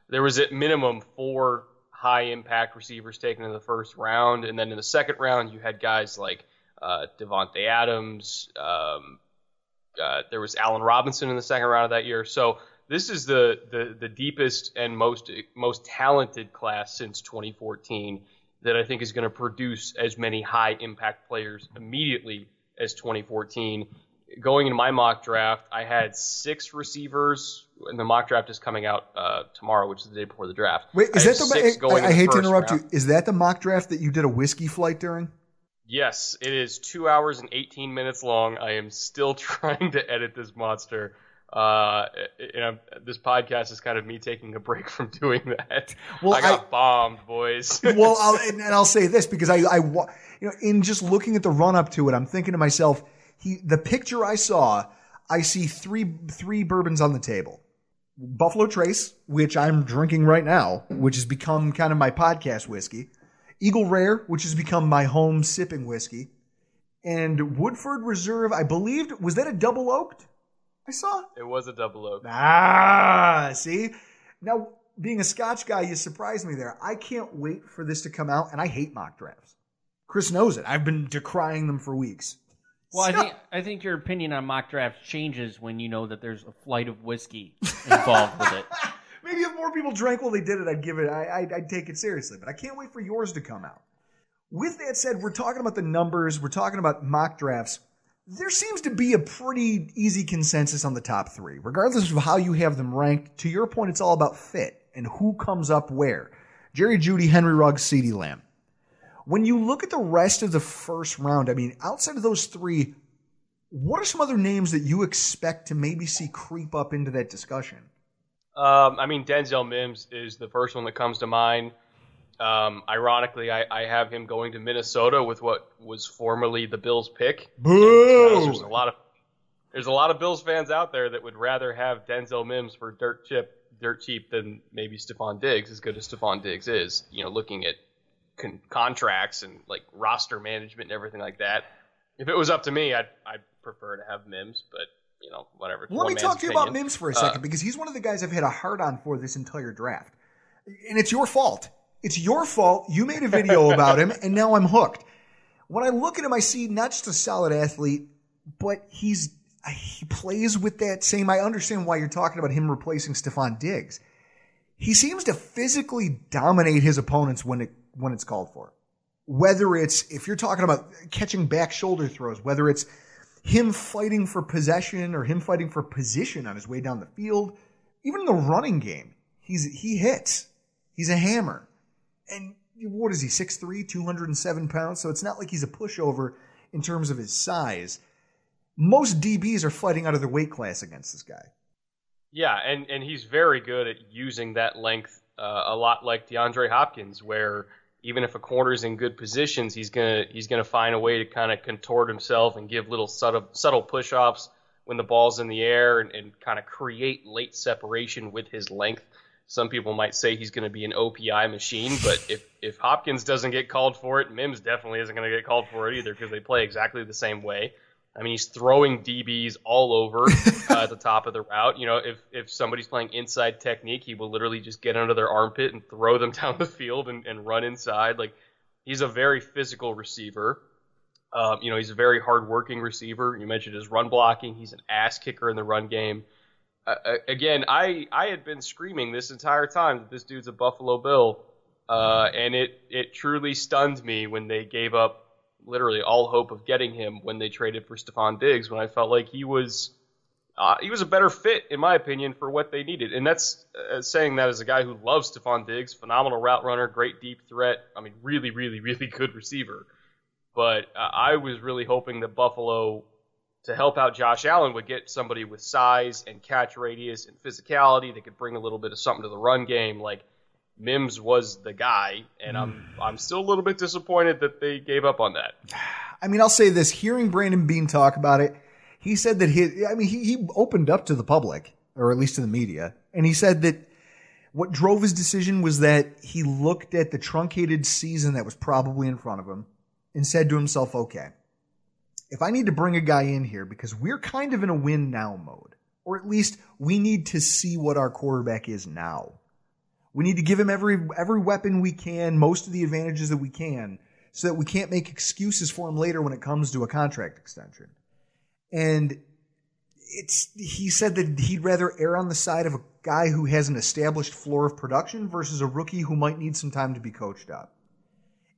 there was at minimum four high impact receivers taken in the first round, and then in the second round you had guys like uh, Davante Adams. Um, uh, there was Allen Robinson in the second round of that year. So this is the, the the deepest and most most talented class since 2014 that I think is going to produce as many high impact players immediately as 2014. Going into my mock draft, I had six receivers, and the mock draft is coming out uh, tomorrow, which is the day before the draft. Wait, is I that the? I, going I in the hate to interrupt round. you. Is that the mock draft that you did a whiskey flight during? Yes, it is two hours and 18 minutes long. I am still trying to edit this monster. Uh, and I'm, this podcast is kind of me taking a break from doing that. Well, I got I- bombed, boys. well, I'll, and, and I'll say this because I, I, you know, in just looking at the run up to it, I'm thinking to myself, he, the picture I saw, I see three, three bourbons on the table. Buffalo Trace, which I'm drinking right now, which has become kind of my podcast whiskey. Eagle Rare, which has become my home sipping whiskey. And Woodford Reserve, I believed, was that a double oaked? I saw. it was a double oak. Ah, see? Now, being a Scotch guy, you surprised me there. I can't wait for this to come out, and I hate mock drafts. Chris knows it. I've been decrying them for weeks. Well, I think I think your opinion on mock drafts changes when you know that there's a flight of whiskey involved with it. Maybe if more people drank while they did it, I'd give it. I, I'd, I'd take it seriously. But I can't wait for yours to come out. With that said, we're talking about the numbers. We're talking about mock drafts. There seems to be a pretty easy consensus on the top three, regardless of how you have them ranked. To your point, it's all about fit and who comes up where. Jerry Jeudy, Henry Ruggs, CeeDee Lamb. When you look at the rest of the first round, I mean, outside of those three, what are some other names that you expect to maybe see creep up into that discussion? Um, I mean, Denzel Mims is the first one that comes to mind. Um, ironically, I, I have him going to Minnesota with what was formerly the Bills' pick. Boo! And, uh, there's a lot of there's a lot of Bills fans out there that would rather have Denzel Mims for dirt chip, dirt cheap than maybe Stefon Diggs, as good as Stefon Diggs is. You know, looking at con- contracts and like roster management and everything like that. If it was up to me, I'd I'd prefer to have Mims, but you know, whatever. Let One me talk to you about. Mims for a Uh, second because he's one of the guys I've had a hard on for this entire draft. And it's your fault. It's your fault. You made a video about him, and now I'm hooked. When I look at him, I see not just a solid athlete, but he's he plays with that same. I understand why you're talking about him replacing Stefon Diggs. He seems to physically dominate his opponents when it when it's called for. Whether it's if you're talking about catching back shoulder throws, whether it's him fighting for possession or him fighting for position on his way down the field, even in the running game, he's he hits. He's a hammer. And what is he, 6'3, 207 pounds? So it's not like he's a pushover in terms of his size. Most DBs are fighting out of their weight class against this guy. Yeah, and, and he's very good at using that length, uh, a lot like DeAndre Hopkins, where even if a corner's in good positions, he's gonna he's gonna find a way to kind of contort himself and give little subtle subtle push ups when the ball's in the air and, and kind of create late separation with his length. Some people might say he's going to be an OPI machine, but if, if Hopkins doesn't get called for it, Mims definitely isn't going to get called for it either because they play exactly the same way. I mean, he's throwing DBs all over uh, at the top of the route. You know, if if somebody's playing inside technique, he will literally just get under their armpit and throw them down the field and, and run inside. Like he's a very physical receiver. Um, you know, he's a very hardworking receiver. You mentioned his run blocking. He's an ass kicker in the run game. Uh, uh, again, I I had been screaming this entire time that this dude's a Buffalo Bill, uh, and it it truly stunned me when they gave up literally all hope of getting him when they traded for Stefon Diggs. When I felt like he was uh, he was a better fit, in my opinion, for what they needed. And that's uh, saying that as a guy who loves Stefon Diggs, phenomenal route runner, great deep threat. I mean, really, really, really good receiver. But uh, I was really hoping that Buffalo, to help out Josh Allen, would get somebody with size and catch radius and physicality that could bring a little bit of something to the run game. Like Mims was the guy, and I'm hmm. I'm still a little bit disappointed that they gave up on that. I mean, I'll say this: hearing Brandon Beane talk about it, he said that he, I mean, he, he opened up to the public, or at least to the media, and he said that what drove his decision was that he looked at the truncated season that was probably in front of him and said to himself, okay, if I need to bring a guy in here because we're kind of in a win now mode, or at least we need to see what our quarterback is now. We need to give him every every weapon we can, most of the advantages that we can, so that we can't make excuses for him later when it comes to a contract extension. And it's he said that he'd rather err on the side of a guy who has an established floor of production versus a rookie who might need some time to be coached up.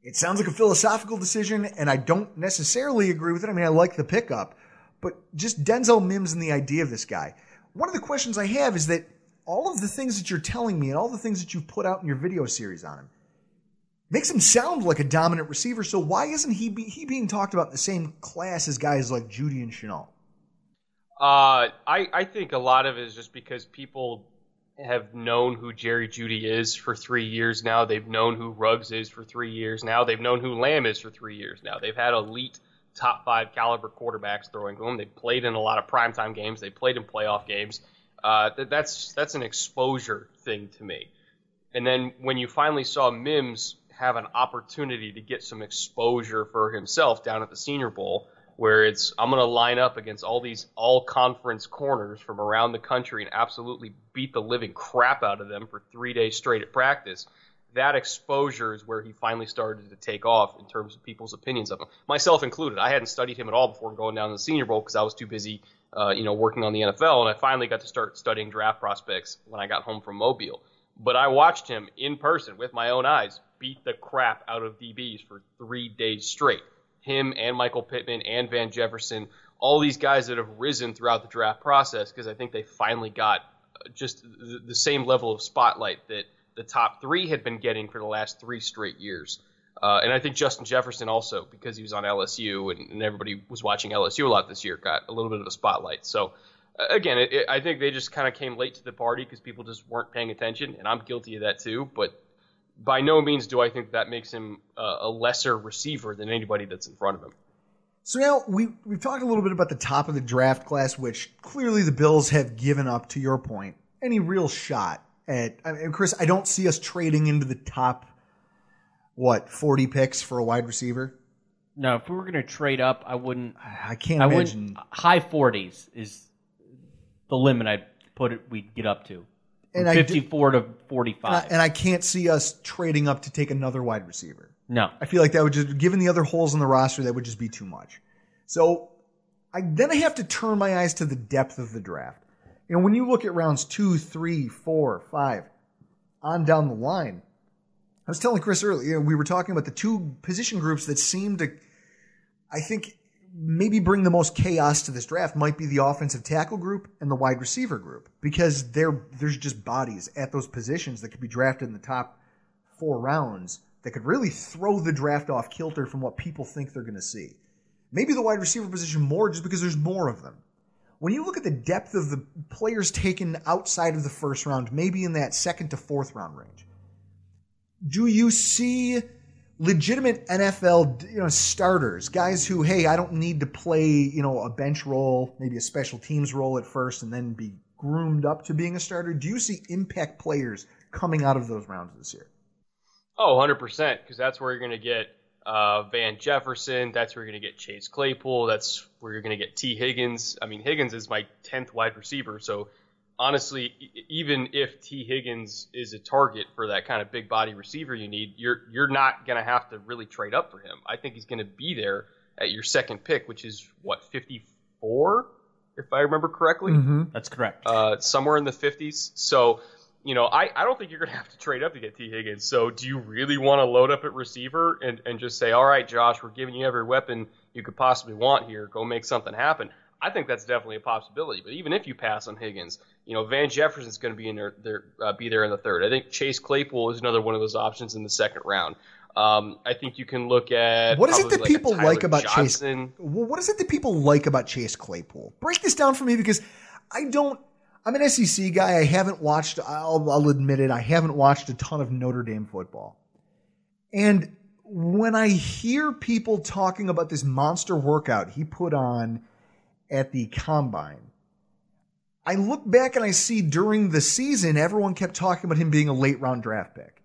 It sounds like a philosophical decision, and I don't necessarily agree with it. I mean, I like the pickup, but just Denzel Mims and the idea of this guy. One of the questions I have is that all of the things that you're telling me and all the things that you've put out in your video series on him makes him sound like a dominant receiver. So why isn't he be, he being talked about the same class as guys like Jeudy and Shenault? Uh, I I think a lot of it is just because people have known who Jerry Jeudy is for three years now. They've known who Ruggs is for three years now. They've known who Lamb is for three years now. They've had elite top five caliber quarterbacks throwing to them. They've played in a lot of primetime games. They played in playoff games. Uh, that, that's that's an exposure thing to me. And then when you finally saw Mims have an opportunity to get some exposure for himself down at the Senior Bowl, where it's I'm going to line up against all these all conference corners from around the country and absolutely beat the living crap out of them for three days straight at practice. That exposure is where he finally started to take off in terms of people's opinions of him, myself included. I hadn't studied him at all before going down to the Senior Bowl because I was too busy, uh, you know, working on the NFL, and I finally got to start studying draft prospects when I got home from Mobile. But I watched him in person with my own eyes beat the crap out of DBs for three days straight him and Michael Pittman and Van Jefferson, all these guys that have risen throughout the draft process because I think they finally got just the, the, same level of spotlight that the top three had been getting for the last three straight years. Uh, and I think Justin Jefferson also, because he was on LSU and, and, everybody was watching LSU a lot this year, got a little bit of a spotlight. So, uh, again, it, it, I think they just kind of came late to the party because people just weren't paying attention, and I'm guilty of that too. But by no means do I think that makes him uh, a lesser receiver than anybody that's in front of him. So now we we've talked a little bit about the top of the draft class, which clearly the Bills have given up. To your point, any real shot at I mean, Chris? I don't see us trading into the top what forty picks for a wide receiver. No, if we were going to trade up, I wouldn't. I can't I imagine. High forties is the limit I'd put it. We'd get up to and 54 to 45. And I, and I, can't see us trading up to take another wide receiver. No. I feel like that would just, given the other holes in the roster, that would just be too much. So I, then I have to turn my eyes to the depth of the draft. You know, when you look at rounds two, three, four, five, on down the line, I was telling Chris earlier, we were talking about the two position groups that seem to, I think, maybe bring the most chaos to this draft might be the offensive tackle group and the wide receiver group because there's just bodies at those positions that could be drafted in the top four rounds that could really throw the draft off kilter from what people think they're going to see. Maybe the wide receiver position more just because there's more of them. When you look at the depth of the players taken outside of the first round, maybe in that second to fourth round range, do you see legitimate NFL you know starters, guys who hey, I don't need to play you know a bench role, maybe a special teams role at first, and then be groomed up to being a starter. Do you see impact players coming out of those rounds this year? Oh, 100%, because that's where you're going to get uh, Van Jefferson. That's where you're going to get Chase Claypool. That's where you're going to get Tee Higgins. I mean, Higgins is my 10th wide receiver, so honestly, even if Tee Higgins is a target for that kind of big body receiver you need, you're you're not going to have to really trade up for him. I think he's going to be there at your second pick, which is what 54, if I remember correctly. Mm-hmm. That's correct. uh, somewhere in the 50s. So, you know, I, I don't think you're going to have to trade up to get Tee Higgins. So, do you really want to load up at receiver and, and just say, all right, Josh, we're giving you every weapon you could possibly want here. Go make something happen. I think that's definitely a possibility. But even if you pass on Higgins, you know, Van Jefferson's going to be in there, there uh, be there in the third. I think Chase Claypool is another one of those options in the second round. Um, I think you can look at What is it that like people like about Johnson. Chase? Well, what is it that people like about Chase Claypool? Break this down for me because I don't. I'm an SEC guy. I haven't watched. I'll, I'll admit it. I haven't watched a ton of Notre Dame football. And when I hear people talking about this monster workout he put on at the combine, I look back and I see during the season everyone kept talking about him being a late round draft pick.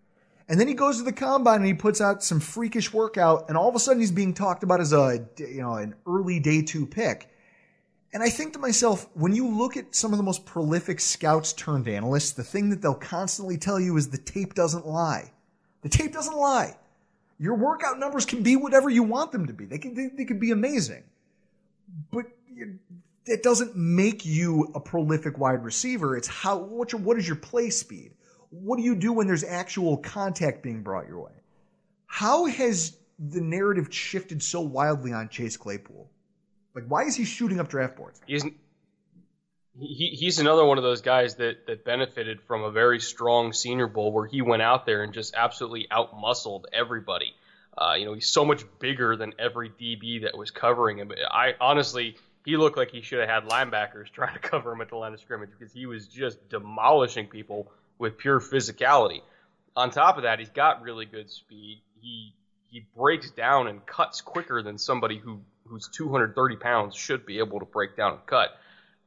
And then he goes to the combine and he puts out some freakish workout, and all of a sudden he's being talked about as a you know an early day two pick. And I think to myself, when you look at some of the most prolific scouts turned analysts, the thing that they'll constantly tell you is the tape doesn't lie. The tape doesn't lie. Your workout numbers can be whatever you want them to be. They can they, they can be amazing, it doesn't make you a prolific wide receiver. It's how what your what is your play speed? What do you do when there's actual contact being brought your way? How has the narrative shifted so wildly on Chase Claypool? Like, why is he shooting up draft boards? He's he, he's another one of those guys that, that benefited from a very strong Senior Bowl where he went out there and just absolutely outmuscled everybody. Uh, you know, he's so much bigger than every DB that was covering him. I honestly, he looked like he should have had linebackers trying to cover him at the line of scrimmage because he was just demolishing people with pure physicality. On top of that, he's got really good speed. He he breaks down and cuts quicker than somebody who who's 230 pounds should be able to break down and cut.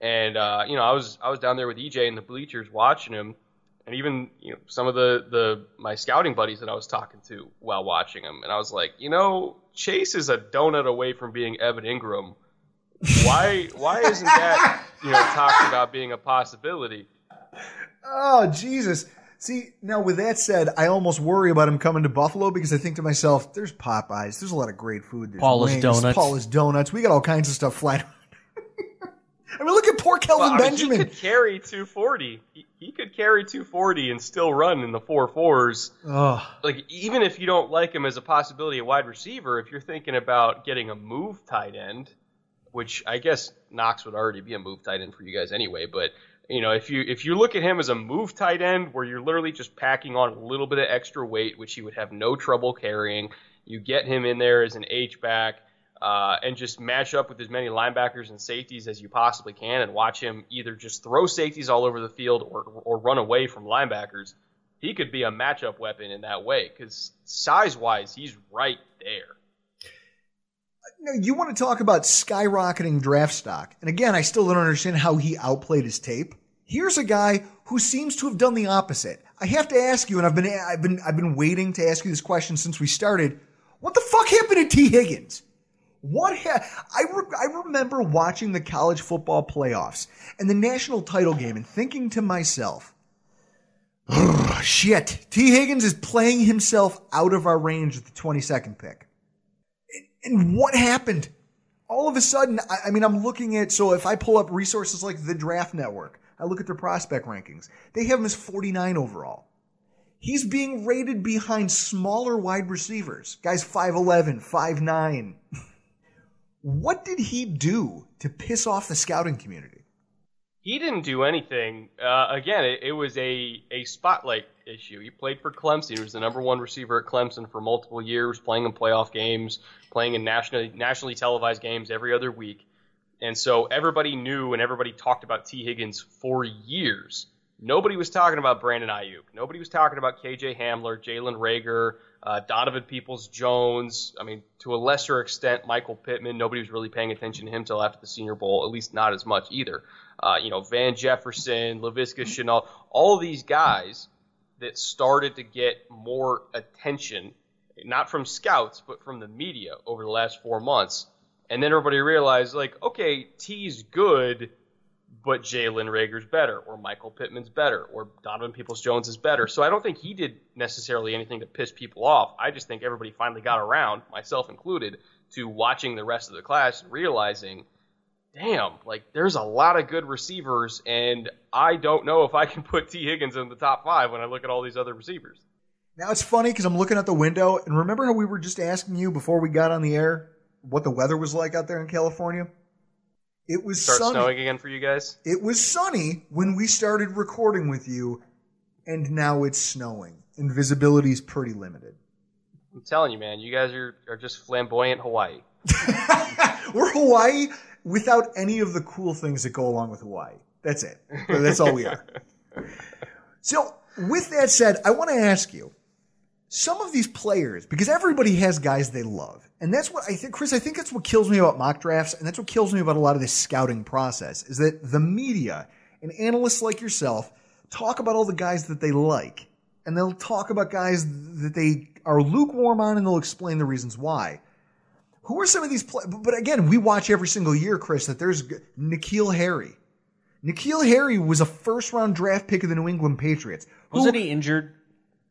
And uh, you know, I was I was down there with EJ in the bleachers watching him, and even you know some of the the my scouting buddies that I was talking to while watching him, and I was like, you know, Chase is a donut away from being Evan Engram. Why why isn't that you know talked about being a possibility? Oh, Jesus. See, now with that said, I almost worry about him coming to Buffalo because I think to myself, there's Popeyes, there's a lot of great food. There's Paula's wings, Donuts. Paula's Donuts. We got all kinds of stuff flying around. I mean, look at poor Kelvin Well, I mean, Benjamin. he could carry 240. He, he could carry 240 and still run in the four fours. Ugh. Like even if you don't like him as a possibility a wide receiver, if you're thinking about getting a move tight end, which I guess Knox would already be a move tight end for you guys anyway, but you know if you if you look at him as a move tight end where you're literally just packing on a little bit of extra weight, which he would have no trouble carrying, you get him in there as an H back. Uh, and just match up with as many linebackers and safeties as you possibly can, and watch him either just throw safeties all over the field or or run away from linebackers he could be a matchup weapon in that way because size wise, he's right there. Now, you want to talk about skyrocketing draft stock. And again, I still don't understand how he outplayed his tape. Here's a guy who seems to have done the opposite. I have to ask you, and I've been, I've been, I've been waiting to ask you this question since we started. What the fuck happened to Tee Higgins? What ha- I, re- I remember watching the college football playoffs and the national title game and thinking to myself, "Ugh, shit, Tee Higgins is playing himself out of our range at the 22nd pick. And what happened? All of a sudden, I, I mean, I'm looking at, so if I pull up resources like the Draft Network, I look at their prospect rankings, they have him as 49 overall. He's being rated behind smaller wide receivers, guys 5'11, 5'9. what did he do to piss off the scouting community? He didn't do anything. Uh, again, it, it was a, a spotlight issue. He played for Clemson. He was the number one receiver at Clemson for multiple years, playing in playoff games, playing in nationally nationally televised games every other week. And so everybody knew and everybody talked about Tee Higgins for years. Nobody was talking about Brandon Aiyuk. Nobody was talking about KJ Hamler, Jalen Reagor, uh, Donovan Peoples Jones. I mean, to a lesser extent, Michael Pittman. Nobody was really paying attention to him till after the Senior Bowl, at least not as much either. Uh, you know, Van Jefferson, Laviska Shenault, all these guys that started to get more attention, not from scouts, but from the media over the last four months. And then everybody realized, like, okay, T's good, but Jalen Reagor's better, or Michael Pittman's better, or Donovan Peoples Jones is better. So I don't think he did necessarily anything to piss people off. I just think everybody finally got around, myself included, to watching the rest of the class and realizing, damn, like there's a lot of good receivers, and I don't know if I can put Tee Higgins in the top five when I look at all these other receivers. Now it's funny because I'm looking at the window, and remember how we were just asking you before we got on the air what the weather was like out there in California? It was Start sunny. snowing again for you guys. It was sunny when we started recording with you, and now it's snowing, and visibility is pretty limited. I'm telling you, man, you guys are, are just flamboyant Hawaii. We're Hawaii without any of the cool things that go along with Hawaii. That's it. That's all we are. So, with that said, I want to ask you some of these players, because everybody has guys they love. And that's what I think, Chris, I think that's what kills me about mock drafts. And that's what kills me about a lot of this scouting process is that the media and analysts like yourself talk about all the guys that they like. And they'll talk about guys that they are lukewarm on and they'll explain the reasons why. Who are some of these players? But again, we watch every single year, Chris, that there's g- N'Keal Harry. N'Keal Harry was a first round draft pick of the New England Patriots. who- Wasn't he injured?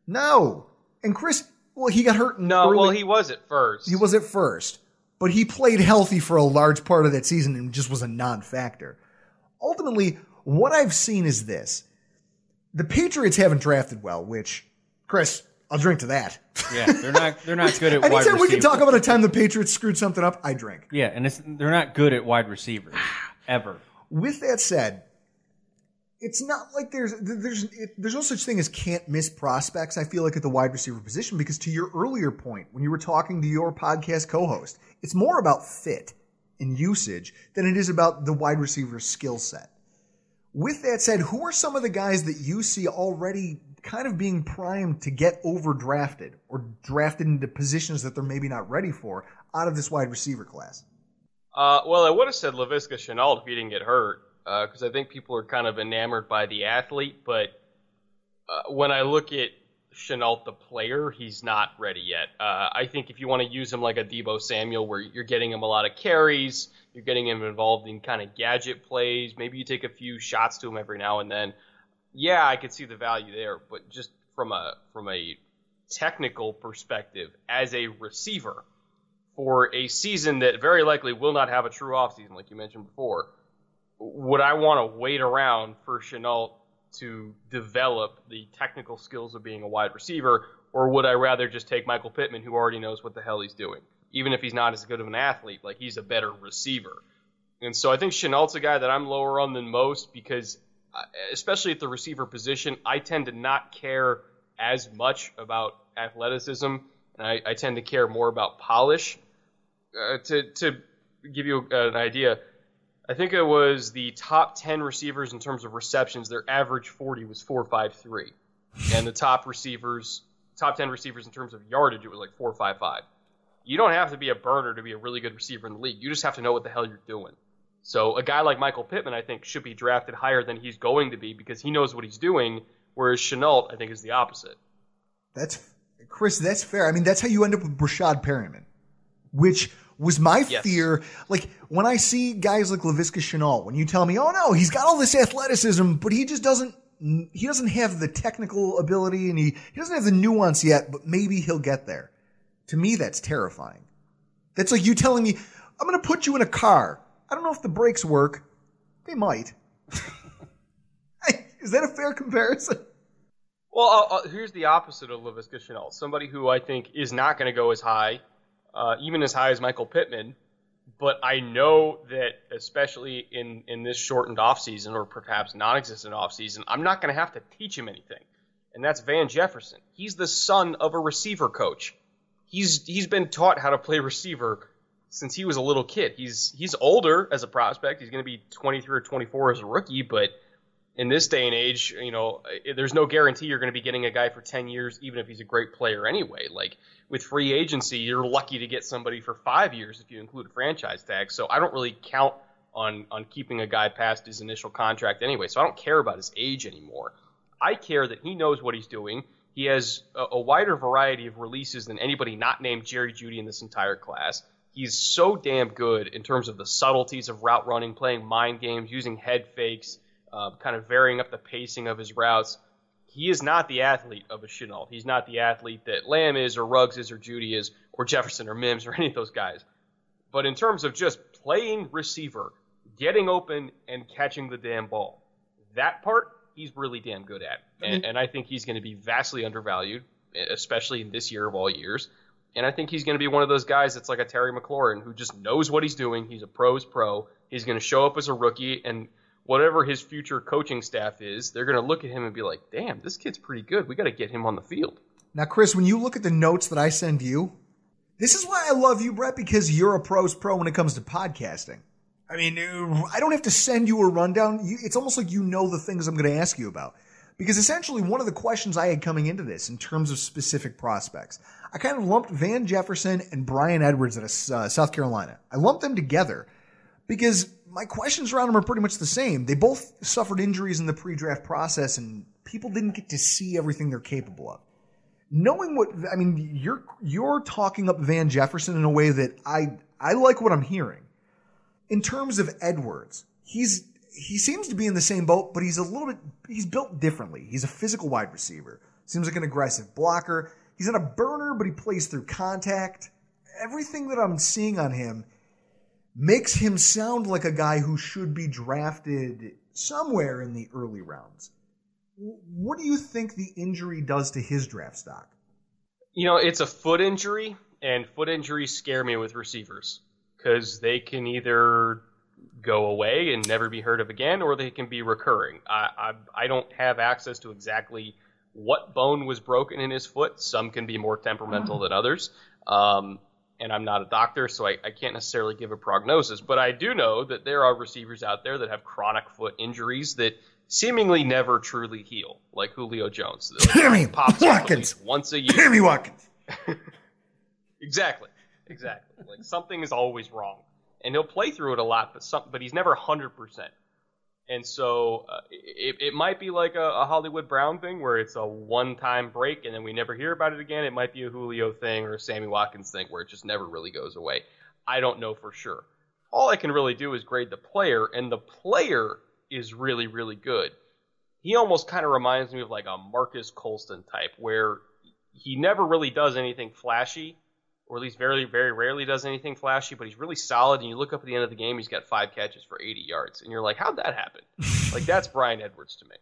No. And Chris, well, he got hurt. in No, early- well, he was at first. he was at first, but he played healthy for a large part of that season and just was a non-factor. Ultimately, what I've seen is this: the Patriots haven't drafted well, which, Chris, I'll drink to that. Yeah, they're not. They're not good at wide receivers. Anytime we can talk about a time the Patriots screwed something up, I drink. Yeah, and it's, they're not good at wide receivers ever. With that said, it's not like there's there's it, there's no such thing as can't miss prospects. I feel like at the wide receiver position because to your earlier point when you were talking to your podcast co-host, it's more about fit and usage than it is about the wide receiver skill set. With that said, who are some of the guys that you see already kind of being primed to get overdrafted or drafted into positions that they're maybe not ready for out of this wide receiver class? Uh, well, I would have said Laviska Shenault if he didn't get hurt, because I think people are kind of enamored by the athlete. But uh, when I look at Shenault the player, he's not ready yet. Uh, I think if you want to use him like a Deebo Samuel, where you're getting him a lot of carries, you're getting him involved in kind of gadget plays, maybe you take a few shots to him every now and then. Yeah, I could see the value there, but just from a from a technical perspective, as a receiver, for a season that very likely will not have a true offseason, like you mentioned before, would I want to wait around for Shenault to develop the technical skills of being a wide receiver, or would I rather just take Michael Pittman, who already knows what the hell he's doing? Even if he's not as good of an athlete, like he's a better receiver. And so I think Shenault's a guy that I'm lower on than most because, especially at the receiver position, I tend to not care as much about athleticism, and I, I tend to care more about polish. Uh, to to give you an idea, I think it was the top ten receivers in terms of receptions. Their average forty was four five three, and the top receivers, top ten receivers in terms of yardage, it was like four five five. You don't have to be a burner to be a really good receiver in the league. You just have to know what the hell you're doing. So a guy like Michael Pittman, I think, should be drafted higher than he's going to be because he knows what he's doing. Whereas Shenault, I think, is the opposite. That's Chris. That's fair. I mean, that's how you end up with Breshad Perriman, which was my Yes. fear. Like when I see guys like Laviska Shenault, when you tell me, "Oh no, he's got all this athleticism, but he just doesn't." He doesn't have the technical ability, and he, he doesn't have the nuance yet. But maybe he'll get there. To me, that's terrifying. That's like you telling me, "I'm going to put you in a car." I don't know if the brakes work. They might. Is that a fair comparison? Well, uh, uh, here's the opposite of Laviska Shenault. Somebody who I think is not going to go as high, uh, even as high as Michael Pittman. But I know that, especially in, in this shortened offseason or perhaps non existent offseason, I'm not going to have to teach him anything. And that's Van Jefferson. He's the son of a receiver coach. He's he's been taught how to play receiver since he was a little kid. He's he's older as a prospect. He's going to be 23 or 24 as a rookie, but in this day and age, you know, eh, there's no guarantee you're going to be getting a guy for 10 years, even if he's a great player anyway. Like with free agency, you're lucky to get somebody for five years if you include a franchise tag. So I don't really count on on keeping a guy past his initial contract anyway. So I don't care about his age anymore. I care that he knows what he's doing. He has a, a wider variety of releases than anybody not named Jerry Jeudy in this entire class. He's so damn good in terms of the subtleties of route running, playing mind games, using head fakes, uh, kind of varying up the pacing of his routes. He is not the athlete of a Shenault. He's not the athlete that Lamb is, or Ruggs is, or Jeudy is, or Jefferson, or Mims, or any of those guys. But in terms of just playing receiver, getting open, and catching the damn ball, that part he's really damn good at. And, and I think he's going to be vastly undervalued, especially in this year of all years. And I think he's going to be one of those guys that's like a Terry McLaurin who just knows what he's doing. He's a pro's pro. He's going to show up as a rookie, and whatever his future coaching staff is, they're going to look at him and be like, damn, this kid's pretty good. We got to get him on the field. Now, Chris, when you look at the notes that I send you, this is why I love you, Brett, because you're a pro's pro when it comes to podcasting. I mean, I don't have to send you a rundown. It's almost like you know the things I'm going to ask you about. Because essentially, one of the questions I had coming into this in terms of specific prospects, I kind of lumped Van Jefferson and Bryan Edwards out of uh, South Carolina. I lumped them together because my questions around them are pretty much the same. They both suffered injuries in the pre draft process, and people didn't get to see everything they're capable of. Knowing what I mean, you're you're talking up Van Jefferson in a way that I I like what I'm hearing. In terms of Edwards, he's he seems to be in the same boat, but he's a little bit he's built differently. He's a physical wide receiver. Seems like an aggressive blocker. He's not a burner, but he plays through contact. Everything that I'm seeing on him makes him sound like a guy who should be drafted somewhere in the early rounds. What do you think the injury does to his draft stock? You know, it's a foot injury, and foot injuries scare me with receivers because they can either go away and never be heard of again, or they can be recurring. I, I, I don't have access to exactly what bone was broken in his foot. Some can be more temperamental than others. Um, and I'm not a doctor, so I, I, can't necessarily give a prognosis. But I do know that there are receivers out there that have chronic foot injuries that seemingly never truly heal, like Julio Jones. Like Sammy Watkins once a year. Sammy Watkins. exactly, exactly. Like something is always wrong, and he'll play through it a lot, but some, but he's never hundred percent. And so uh, it, it might be like a, a, Hollywood Brown thing where it's a one time break and then we never hear about it again. It might be a Julio thing or a Sammy Watkins thing where it just never really goes away. I don't know for sure. All I can really do is grade the player, and the player is really, really good. He almost kind of reminds me of like a Marques Colston type where he never really does anything flashy, or at least very, very rarely does anything flashy, but he's really solid. And you look up at the end of the game, he's got five catches for 80 yards. And you're like, how'd that happen? like, that's Bryan Edwards to me.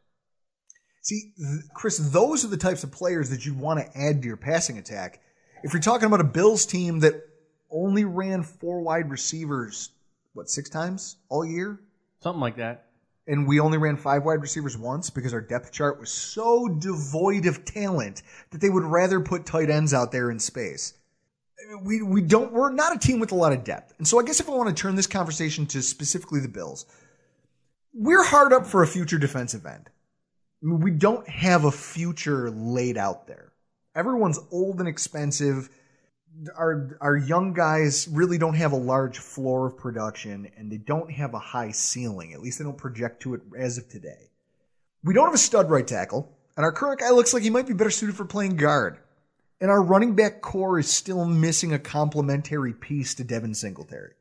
See, Chris, those are the types of players that you want to add to your passing attack. If you're talking about a Bills team that only ran four wide receivers, what, six times all year? Something like that. And we only ran five wide receivers once because our depth chart was so devoid of talent that they would rather put tight ends out there in space we we don't we're not a team with a lot of depth. And so I guess if I want to turn this conversation to specifically the Bills, we're hard up for a future defensive end. I mean, we don't have a future laid out there. Everyone's old and expensive. Our our young guys really don't have a large floor of production and they don't have a high ceiling. At least they don't project to it as of today. We don't have a stud right tackle, and our current guy looks like he might be better suited for playing guard. And our running back core is still missing a complementary piece to Devin Singletary.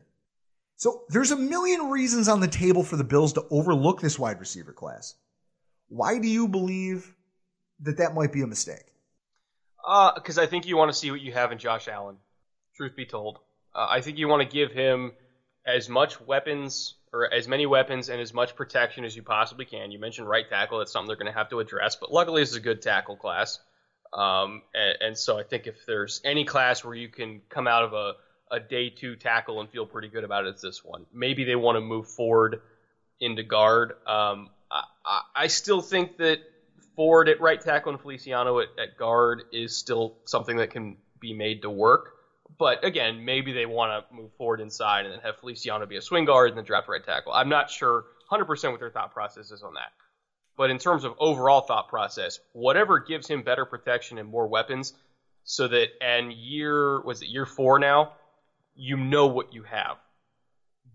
So there's a million reasons on the table for the Bills to overlook this wide receiver class. Why do you believe that that might be a mistake? Because uh, I think you want to see what you have in Josh Allen. Truth be told, uh, I think you want to give him as much weapons or as many weapons and as much protection as you possibly can. You mentioned right tackle; that's something they're going to have to address. But luckily, this is a good tackle class. Um, and, and, so I think if there's any class where you can come out of a, a day two tackle and feel pretty good about it, it's this one. Maybe they want to move forward into guard. Um, I, I, still think that Ford at right tackle and Feliciano at, at guard is still something that can be made to work. But again, maybe they want to move forward inside and then have Feliciano be a swing guard and then draft right tackle. I'm not sure 100% what their thought process is on that. But in terms of overall thought process, whatever gives him better protection and more weapons, so that and year was it year four now, you know what you have.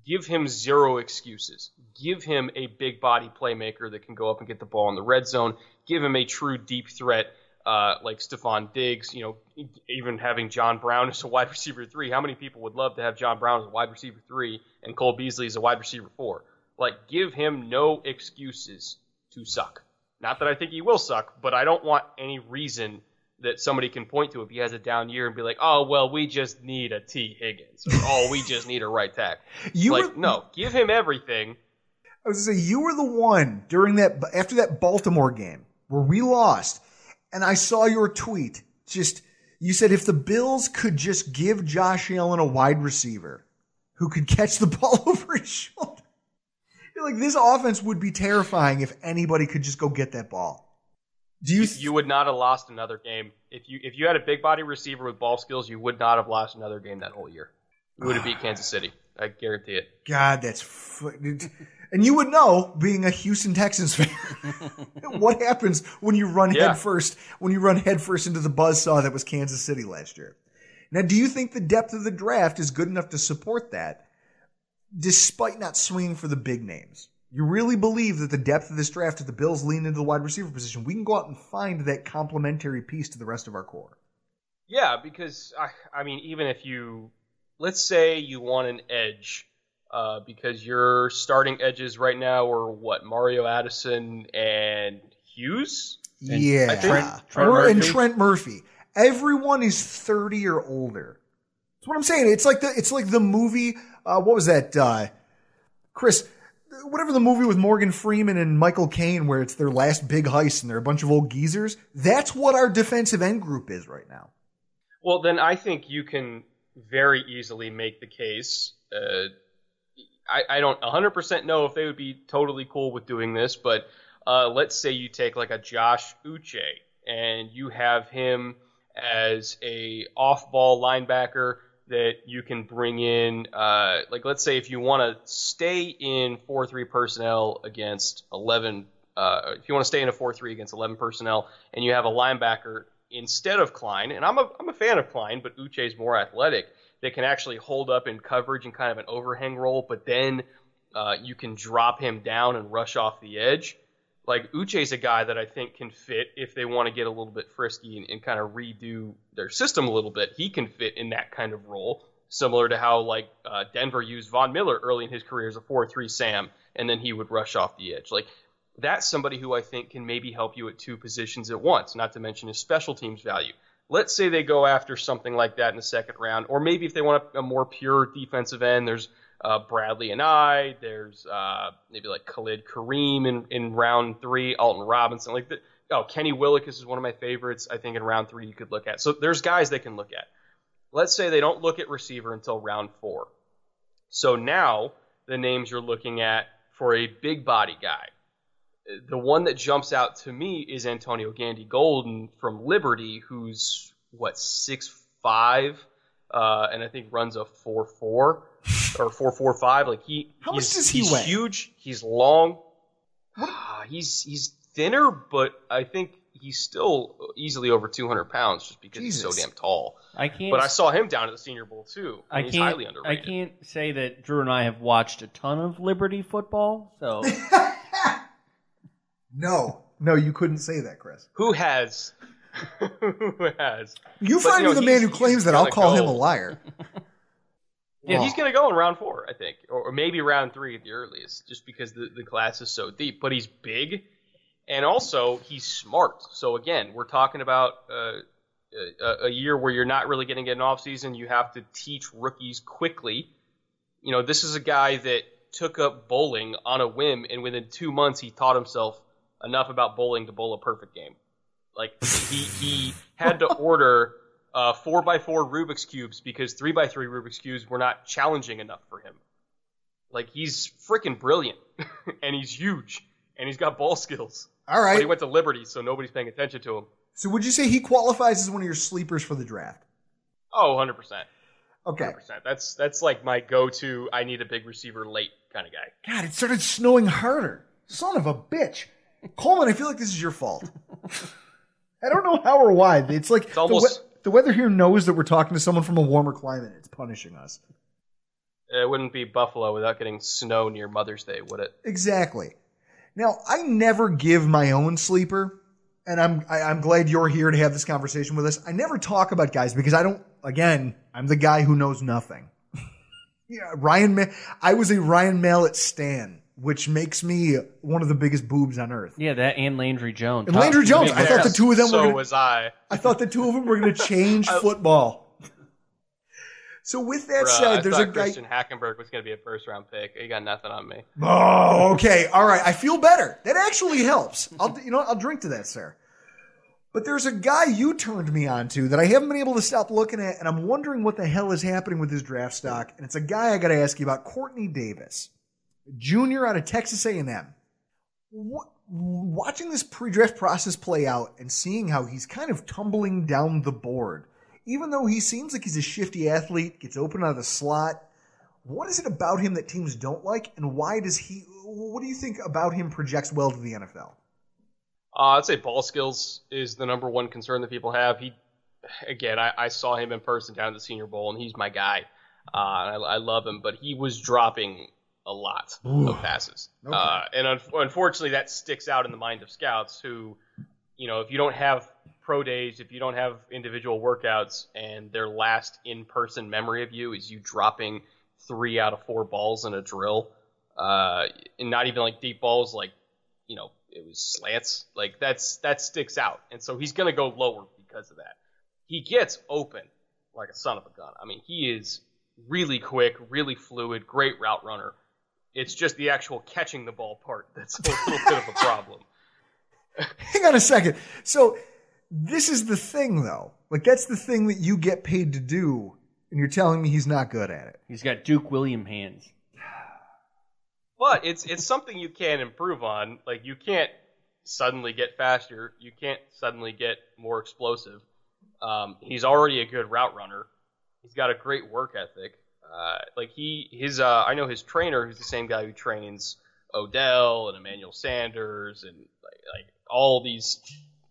Give him zero excuses. Give him a big body playmaker that can go up and get the ball in the red zone. Give him a true deep threat uh, like Stefon Diggs, you know, even having John Brown as a wide receiver three. How many people would love to have John Brown as a wide receiver three and Cole Beasley as a wide receiver four? Like, give him no excuses to suck. Not that I think he will suck, but I don't want any reason that somebody can point to if he has a down year and be like, oh, well, we just need a Tee Higgins. Or, oh, we just need a right tackle. You like, were- no, give him everything. I was gonna say you were the one during that after that Baltimore game where we lost, and I saw your tweet. Just you said if the Bills could just give Josh Allen a wide receiver who could catch the ball over his shoulder, like this offense would be terrifying if anybody could just go get that ball. Do you? You would not have lost another game if you if you had a big body receiver with ball skills. You would not have lost another game that whole year. You would have beat ah. Kansas City. I guarantee it. God, that's and you would know being a Houston Texans fan what happens when you run Yeah. head first when you run head first into the buzzsaw that was Kansas City last year. Now, do you think the depth of the draft is good enough to support that, despite not swinging for the big names? You really believe that the depth of this draft, if the Bills lean into the wide receiver position, we can go out and find that complementary piece to the rest of our core. Yeah, because I, I mean, even if you, let's say you want an edge, uh, because your starting edges right now are what Mario Addison and Hughes. yeah, I think- Or- and Trent Murphy. Everyone is thirty or older. That's what I'm saying. It's like the it's like the movie. Uh, what was that, uh, Chris? Whatever the movie with Morgan Freeman and Michael Caine, where it's their last big heist and they're a bunch of old geezers. That's what our defensive end group is right now. Well, then I think you can very easily make the case. Uh, I, I don't 100% know if they would be totally cool with doing this, but uh, let's say you take like a Josh Uche and you have him as a off-ball linebacker that you can bring in. Uh, like let's say if you want to stay in 4-3 personnel against 11, uh, if you want to stay in a 4-3 against 11 personnel, and you have a linebacker instead of Klein, and I'm a, I'm a fan of Klein, but Uche is more athletic, that can actually hold up in coverage and kind of an overhang role, but then uh, you can drop him down and rush off the edge. Like Uche's a guy that I think can fit if they want to get a little bit frisky and, and kind of redo their system a little bit. He can fit in that kind of role, similar to how like uh, Denver used Von Miller early in his career as a four-three Sam, and then he would rush off the edge. Like that's somebody who I think can maybe help you at two positions at once, not to mention his special teams value. Let's say they go after something like that in the second round, or maybe if they want a, a more pure defensive end, there's uh, Bradlee Anae, there's uh, maybe like Khalid Kareem in, in round three, Alton Robinson, like the, oh Kenny Willekes is one of my favorites. I think in round three you could look at. So there's guys they can look at. Let's say they don't look at receiver until round four. So now the names you're looking at for a big body guy the one that jumps out to me is Antonio Gandy Golden from Liberty, who's what six five, uh, and I think runs a four four or four four five. Like he, How he's, much does he he's weigh? huge. He's long. Ah, he's he's thinner, but I think he's still easily over two hundred pounds just because he's so damn tall. I can't- But I saw him down at the Senior Bowl too. I and he's can't. highly I can't say that Drew and I have watched a ton of Liberty football, so No, no, you couldn't say that, Chris. Who has? Who has? You But, find know, me the man who claims that. I'll gonna call him a liar. Yeah, Wow. he's going to go in round four, I think, or, or maybe round three at the earliest, just because the, the class is so deep. But he's big, and also he's smart. So again, we're talking about uh, a, a year where you're not really getting an off season. You have to teach rookies quickly. You know, this is a guy that took up bowling on a whim, and within two months, he taught himself enough about bowling to bowl a perfect game. Like he he had to order uh, four by four Rubik's cubes because three by three Rubik's cubes were not challenging enough for him. Like he's freaking brilliant, and he's huge, and he's got ball skills. All right. But he went to Liberty, so nobody's paying attention to him. So would you say he qualifies as one of your sleepers for the draft? Oh, 100 percent. Okay. That's that's like my go-to. I need a big receiver late kind of guy. God, it started snowing harder. Son of a bitch. Kollmann, I feel like this is your fault. I don't know how or why. It's like almost- the, the weather here knows that we're talking to someone from a warmer climate. It's punishing us. It wouldn't be Buffalo without getting snow near Mother's Day, would it? Exactly. Now, I never give my own sleeper and I'm I, I'm glad you're here to have this conversation with us. I never talk about guys because I don't. Again, I'm the guy who knows nothing. yeah, Ryan. Ma- I was a Ryan Mallett stan, which makes me one of the biggest boobs on earth. Yeah, that and Landry Jones. And Landry Jones. I thought the two of them so were. Gonna, was I. I thought the two of them were going to change football. So with that Bruh, said, I there's thought a guy. Christian Hackenberg was going to be a first round pick. You got nothing on me. Oh, okay. All right. I feel better. That actually helps. I'll, you know, what? I'll drink to that, sir. But there's a guy you turned me on to that I haven't been able to stop looking at, and I'm wondering what the hell is happening with his draft stock. And it's a guy I got to ask you about, Quartney Davis, junior out of Texas A&M. What, watching this pre-draft process play out and seeing how he's kind of tumbling down the board, even though he seems like he's a shifty athlete, gets open out of the slot. What is it about him that teams don't like, and why does he? What do you think about him projects well to the NFL? Uh, I'd say ball skills is the number one concern that people have. He, again, I, I saw him in person down at the Senior Bowl, and he's my guy. Uh, I, I love him, but he was dropping a lot Ooh. of passes, Okay. uh, and un- unfortunately, that sticks out in the mind of scouts who, you know, if you don't have pro days, if you don't have individual workouts, and their last in-person memory of you is you dropping three out of four balls in a drill, uh, and not even like deep balls, like you know, it was slants. Like that's that sticks out, and so he's gonna go lower because of that. He gets open like a son of a gun. I mean, he is really quick, really fluid, great route runner. It's just the actual catching the ball part that's a little bit of a problem. Hang on a second. So this is the thing, though. Like that's the thing that you get paid to do, and you're telling me he's not good at it. He's got Duke William hands. But it's it's something you can improve on. Like you can't suddenly get faster. You can't suddenly get more explosive. Um, he's already a good route runner. He's got a great work ethic. Uh, like he his uh, I know his trainer, who's the same guy who trains Odell and Emmanuel Sanders and like, like all these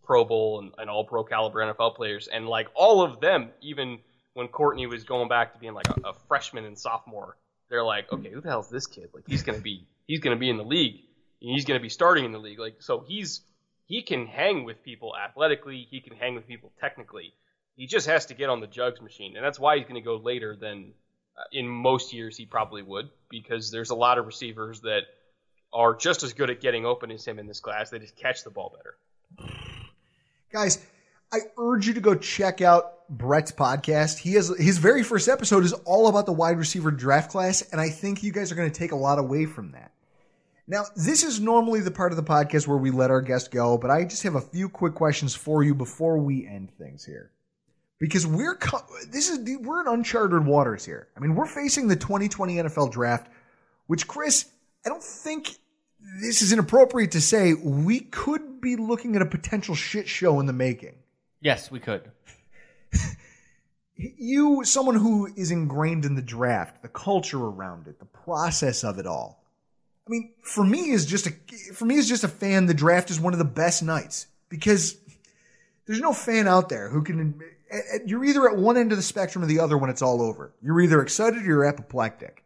Pro Bowl and, and all pro caliber NFL players, and like all of them, even when Quartney was going back to being like a, a freshman and sophomore, they're like, okay, who the hell's this kid? Like he's gonna be he's gonna be in the league. And he's gonna be starting in the league. Like so he's he can hang with people athletically. He can hang with people technically. He just has to get on the jugs machine, and that's why he's to go later than in most years he probably would, because there's a lot of receivers that are just as good at getting open as him in this class. They just catch the ball better. Guys, I urge you to go check out Brett's podcast. He has his very first episode is all about the wide receiver draft class, and I think you guys are going to take a lot away from that. Now, this is normally the part of the podcast where we let our guest go, but I just have a few quick questions for you before we end things here. Because we're co- this is we're in uncharted waters here. I mean, we're facing the 2020 NFL draft, which Chris, I don't think this is inappropriate to say we could be looking at a potential shit show in the making. Yes, we could. You, someone who is ingrained in the draft, the culture around it, the process of it all. I mean, for me is just a for me as just a fan, the draft is one of the best nights because there's no fan out there who can. You're either at one end of the spectrum or the other when it's all over. You're either excited or you're apoplectic.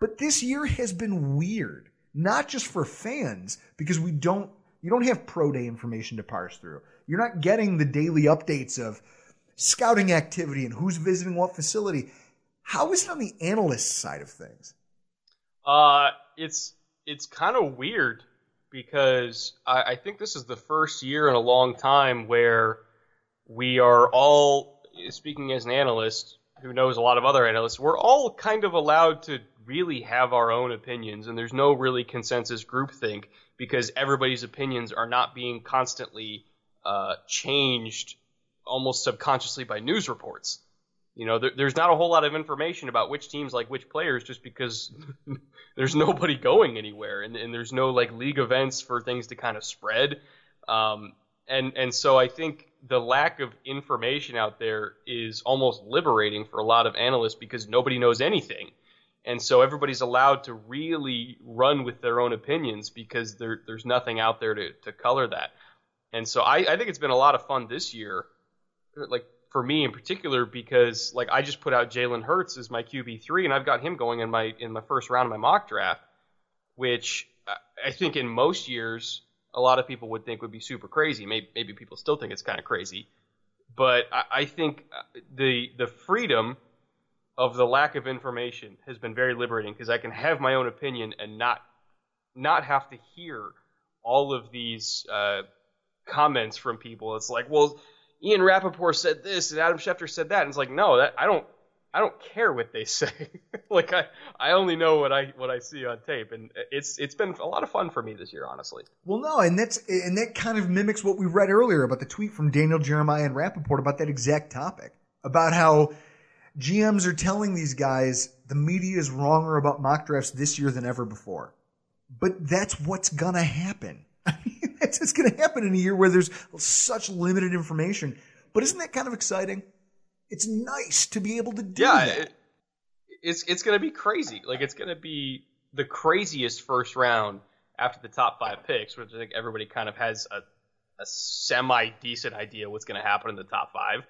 But this year has been weird, not just for fans because we don't you don't have pro day information to parse through. You're not getting the daily updates of scouting activity and who's visiting what facility. How is it on the analyst side of things? Uh, it's it's kind of weird because I, I think this is the first year in a long time where we are all speaking as an analyst who knows a lot of other analysts. We're all kind of allowed to really have our own opinions, and there's no really consensus groupthink because everybody's opinions are not being constantly uh, changed almost subconsciously by news reports. You know, there, there's not a whole lot of information about which teams like which players just because there's nobody going anywhere and, and there's no like league events for things to kind of spread. Um, and, and so I think the lack of information out there is almost liberating for a lot of analysts because nobody knows anything. And so everybody's allowed to really run with their own opinions because there, there's nothing out there to, to color that. And so I, I think it's been a lot of fun this year, like for me in particular, because like I just put out Jalen Hurts as my QB three, and I've got him going in my in my first round of my mock draft, which I- I think in most years a lot of people would think would be super crazy. Maybe, maybe people still think it's kind of crazy, but I, I think uh, the the freedom of the lack of information has been very liberating because I can have my own opinion and not not have to hear all of these uh, comments from people. It's like, well, Ian Rapoport said this and Adam Schefter said that, and it's like, no, that I don't I don't care what they say. like I, I only know what I what I see on tape, and it's it's been a lot of fun for me this year, honestly. Well, no, and that's and that kind of mimics what we read earlier about the tweet from Daniel Jeremiah and Rapoport about that exact topic about how GMs are telling these guys the media is wronger about mock drafts this year than ever before. But that's what's gonna happen. I mean, that's what's gonna happen in a year where there's such limited information. But isn't that kind of exciting? It's nice to be able to do yeah, that. it, it's it's gonna be crazy. Like it's gonna be the craziest first round after the top five picks, which I think everybody kind of has a a semi decent idea what's gonna happen in the top five,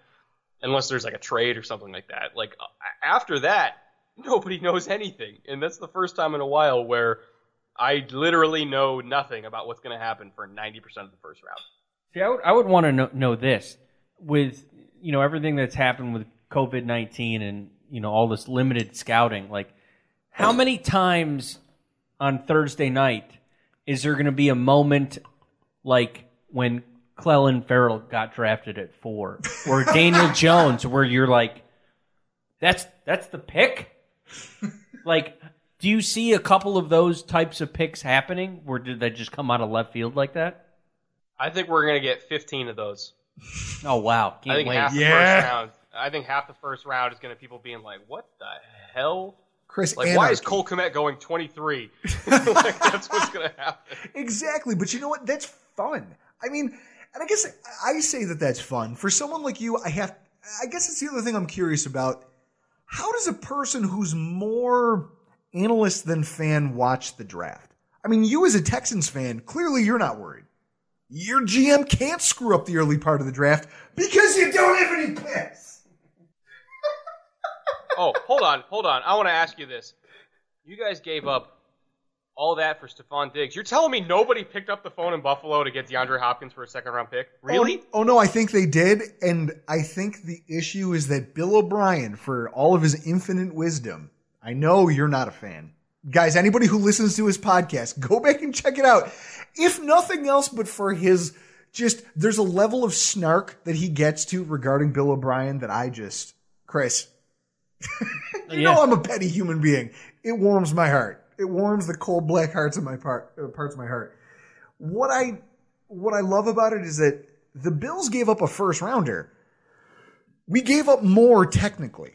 unless there's like a trade or something like that. Like after that, nobody knows anything, and that's the first time in a while where I literally know nothing about what's gonna happen for ninety percent of the first round. See, I would, I would want to know, know this with you know everything that's happened with COVID nineteen and you know all this limited scouting. Like, how many times on Thursday night is there going to be a moment like when Clelin Ferrell got drafted at four, or Daniel Jones, where you're like, that's that's the pick. like, do you see a couple of those types of picks happening, or did they just come out of left field like that? I think we're gonna get fifteen of those. Oh wow! Can't I think wait. half the first round. I think half the first round is going to people being like, "What the hell?" Chris, like, why is anarchy. Cole Kmet going 23? like, that's what's going to happen. Exactly, but you know what? That's fun. I mean, and I guess I say that that's fun for someone like you. I have, I guess it's the other thing I'm curious about. How does a person who's more analyst than fan watch the draft? I mean, you as a Texans fan, clearly you're not worried. Your GM can't screw up the early part of the draft because you don't have any picks. Oh, hold on, hold on. I want to ask you this. You guys gave up all that for Stefon Diggs. You're telling me nobody picked up the phone in Buffalo to get DeAndre Hopkins for a second round pick? Oh, really? Oh, oh, no, I think they did, and I think the issue is that Bill O'Brien, for all of his infinite wisdom, I know you're not a fan. Guys, anybody who listens to his podcast, go back and check it out. If nothing else but for his just there's a level of snark that he gets to regarding Bill O'Brien that I just Chris, you know I'm a petty human being. It warms my heart. It warms the cold black hearts of my part uh, parts of my heart. What I what I love about it is that the Bills gave up a first rounder. We gave up more technically.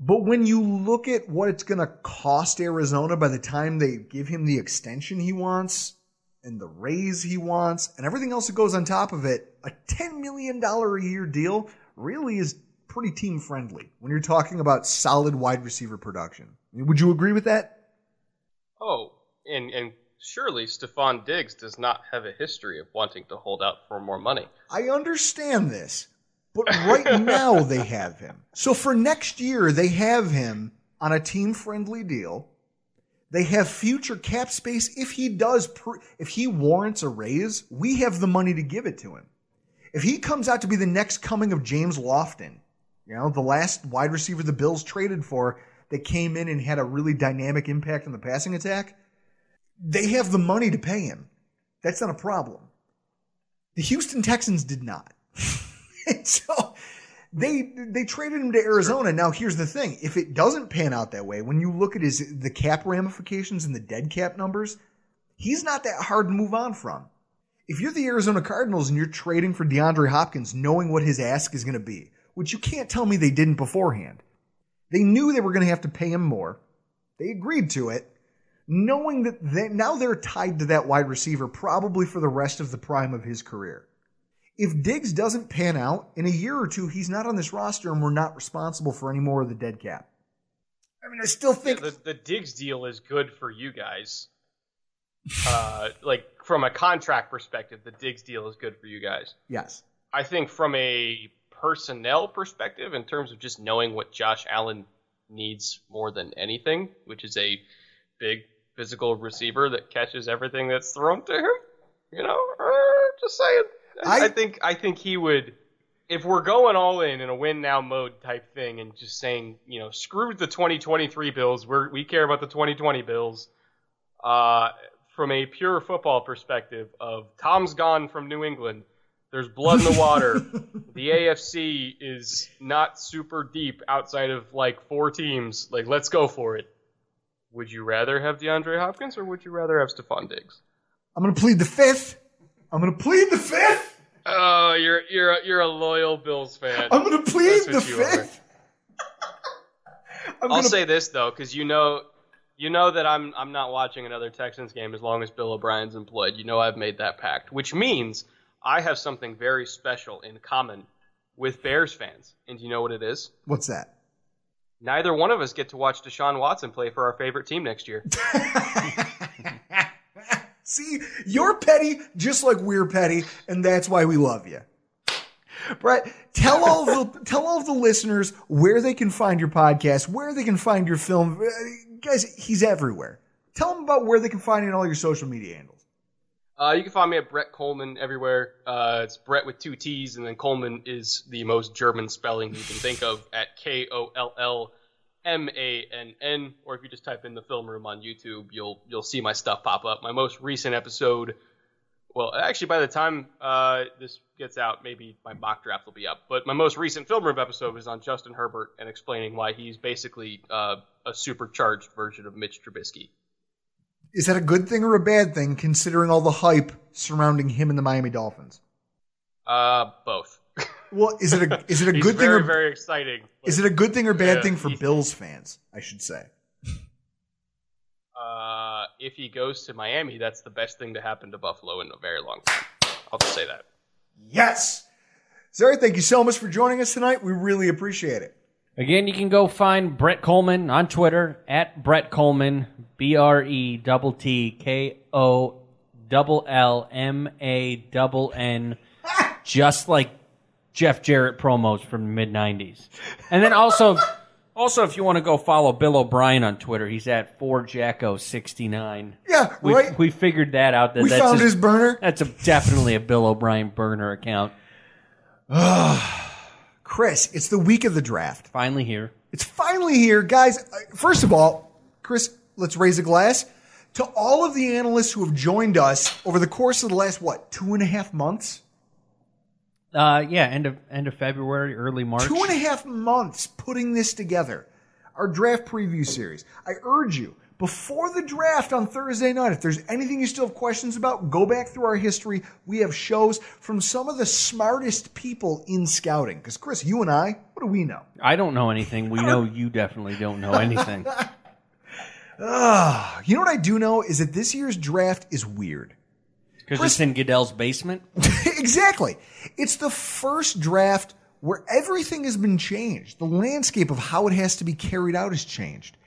But when you look at what it's going to cost Arizona by the time they give him the extension he wants and the raise he wants and everything else that goes on top of it, a $10 million a year deal really is pretty team friendly when you're talking about solid wide receiver production. Would you agree with that? Oh, and and surely Stefon Diggs does not have a history of wanting to hold out for more money. I understand this, but right now they have him. So for next year, they have him on a team friendly deal. They have future cap space. If he does, pr- if he warrants a raise, we have the money to give it to him. If he comes out to be the next coming of James Lofton, you know, the last wide receiver the Bills traded for that came in and had a really dynamic impact on the passing attack, they have the money to pay him. That's not a problem. The Houston Texans did not. And so they they traded him to Arizona. Now here's the thing: if it doesn't pan out that way, when you look at his the cap ramifications and the dead cap numbers, he's not that hard to move on from. If you're the Arizona Cardinals and you're trading for DeAndre Hopkins, knowing what his ask is going to be, which you can't tell me they didn't beforehand, they knew they were going to have to pay him more. They agreed to it, knowing that they, now they're tied to that wide receiver probably for the rest of the prime of his career. If Diggs doesn't pan out in a year or two, he's not on this roster and we're not responsible for any more of the dead cap. I mean, I still think the, the Diggs deal is good for you guys. Uh, like from a contract perspective, the Diggs deal is good for you guys. yes. I think from a personnel perspective, in terms of just knowing what Josh Allen needs more than anything, which is a big physical receiver that catches everything that's thrown to him, You know, er, just saying. I, I- think I think he would. If we're going all in in a win now mode type thing, and just saying, you know, screw the 2023 Bills, we we care about the 2020 Bills. Uh, from a pure football perspective, of Tom's gone from New England. There's blood in the water. the AFC is not super deep outside of like four teams. Like, let's go for it. Would you rather have DeAndre Hopkins or would you rather have Stefon Diggs? I'm going to plead the fifth. I'm going to plead the fifth. Oh, you're you're a, you're a loyal Bills fan. I'm going to plead That's the what you are. fifth. I'm I'll gonna- say this though, because you know, you know that I'm I'm not watching another Texans game as long as Bill O'Brien's employed. You know I've made that pact, which means I have something very special in common with Bears fans. And you know what it is? What's that? Neither one of us get to watch Deshaun Watson play for our favorite team next year. See, you're petty just like we're petty, and that's why we love you. Brett, tell all the tell all the listeners where they can find your podcast, where they can find your film. Uh, Guys, he's everywhere. Tell them about where they can find you on all your social media handles. Uh, you can find me at Brett Kollmann everywhere. Uh, it's Brett with two T's, and then Kollmann is the most German spelling you can think of at K O L L M A N N. Or if you just type in the film room on YouTube, you'll you'll see my stuff pop up. My most recent episode. Well, actually, by the time uh, this gets out, maybe my mock draft will be up. But my most recent film room episode was on Justin Herbert and explaining why he's basically uh, a supercharged version of Mitch Trubisky. Is that a good thing or a bad thing, considering all the hype surrounding him and the Miami Dolphins? Uh, both. Well, is it a is it a He's good thing very, or very exciting. is it a good thing or bad Yeah, thing for he's- Bills fans? I should say. Uh, if he goes to Miami, that's the best thing to happen to Buffalo in a very long time. I'll just say that. Yes, Zari, thank you so much for joining us tonight. We really appreciate it. Again, you can go find Brett Kollmann on Twitter at Brett Kollmann, B R E double T K O double L M A double N, just like Jeff Jarrett promos from the mid '90s. And then also, also if you want to go follow Bill O'Brien on Twitter, he's at 4Jacko69. Yeah, we, right. We figured that out. That We that's found his burner. That's a, definitely a Bill O'Brien burner account. Chris, it's the week of the draft. Finally here. It's finally here, guys. uh, First of all, Chris, let's raise a glass to all of the analysts who have joined us over the course of the last what two and a half months. Uh, yeah, end of end of February, early March. Two and a half months putting this together. Our draft preview series. I urge you, before the draft on Thursday night, if there's anything you still have questions about, go back through our history. We have shows from some of the smartest people in scouting. Because, Chris, you and I, what do we know? I don't know anything. We know you definitely don't know anything. Ah, you know what I do know is that this year's draft is weird. Because it's in Goodell's basement. exactly. It's the first draft where everything has been changed. The landscape of how it has to be carried out has changed.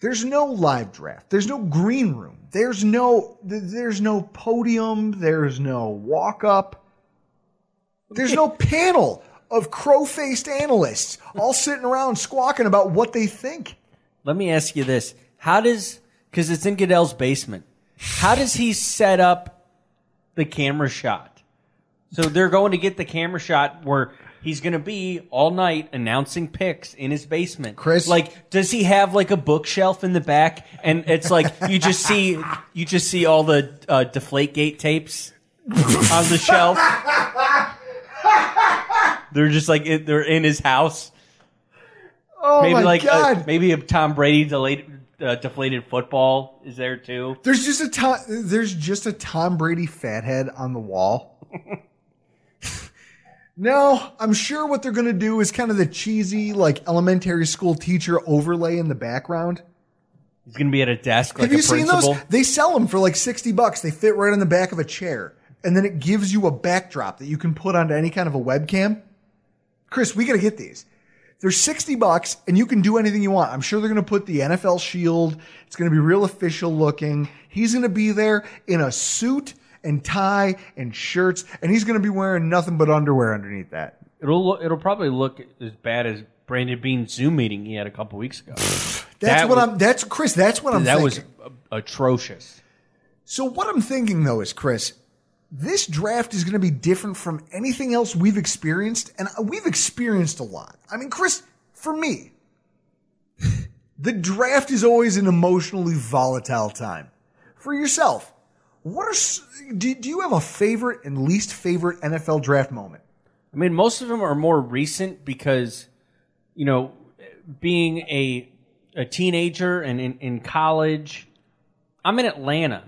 There's no live draft. There's no green room. There's no there's no podium. There's no walk up. There's no panel of crow-faced analysts all sitting around squawking about what they think. Let me ask you this: How does because it's in Goodell's basement? How does he set up the camera shot? So they're going to get the camera shot where he's going to be all night announcing picks in his basement. Chris? like, does he have like a bookshelf in the back, and it's like you just see you just see all the uh, Deflategate tapes on the shelf? They're just like they're in his house. Oh maybe my like uh, god! maybe a Tom Brady delayed, uh, deflated football is there too. There's just a Tom, there's just a Tom Brady fathead on the wall. no, I'm sure what they're going to do is kind of the cheesy like elementary school teacher overlay in the background. He's gonna be at a desk like Have you seen those? They sell them for like 60 bucks. They fit right on the back of a chair. And then it gives you a backdrop that you can put onto any kind of a webcam. Chris, we got to get these. They're 60 bucks and you can do anything you want. I'm sure they're going to put the NFL shield. It's going to be real official looking. He's going to be there in a suit and tie and shirts and he's going to be wearing nothing but underwear underneath that. It'll look, it'll probably look as bad as Brandon Beane's Zoom meeting he had a couple weeks ago. That's That what was- I'm that's Chris, that's what I'm that thinking. was atrocious. So what I'm thinking though is, Chris, this draft is going to be different from anything else we've experienced, and we've experienced a lot. I mean, Chris, for me, the draft is always an emotionally volatile time. For yourself, what are do, do you have a favorite and least favorite NFL draft moment? I mean, most of them are more recent because, you know, being a a teenager and in, in college, I'm in Atlanta,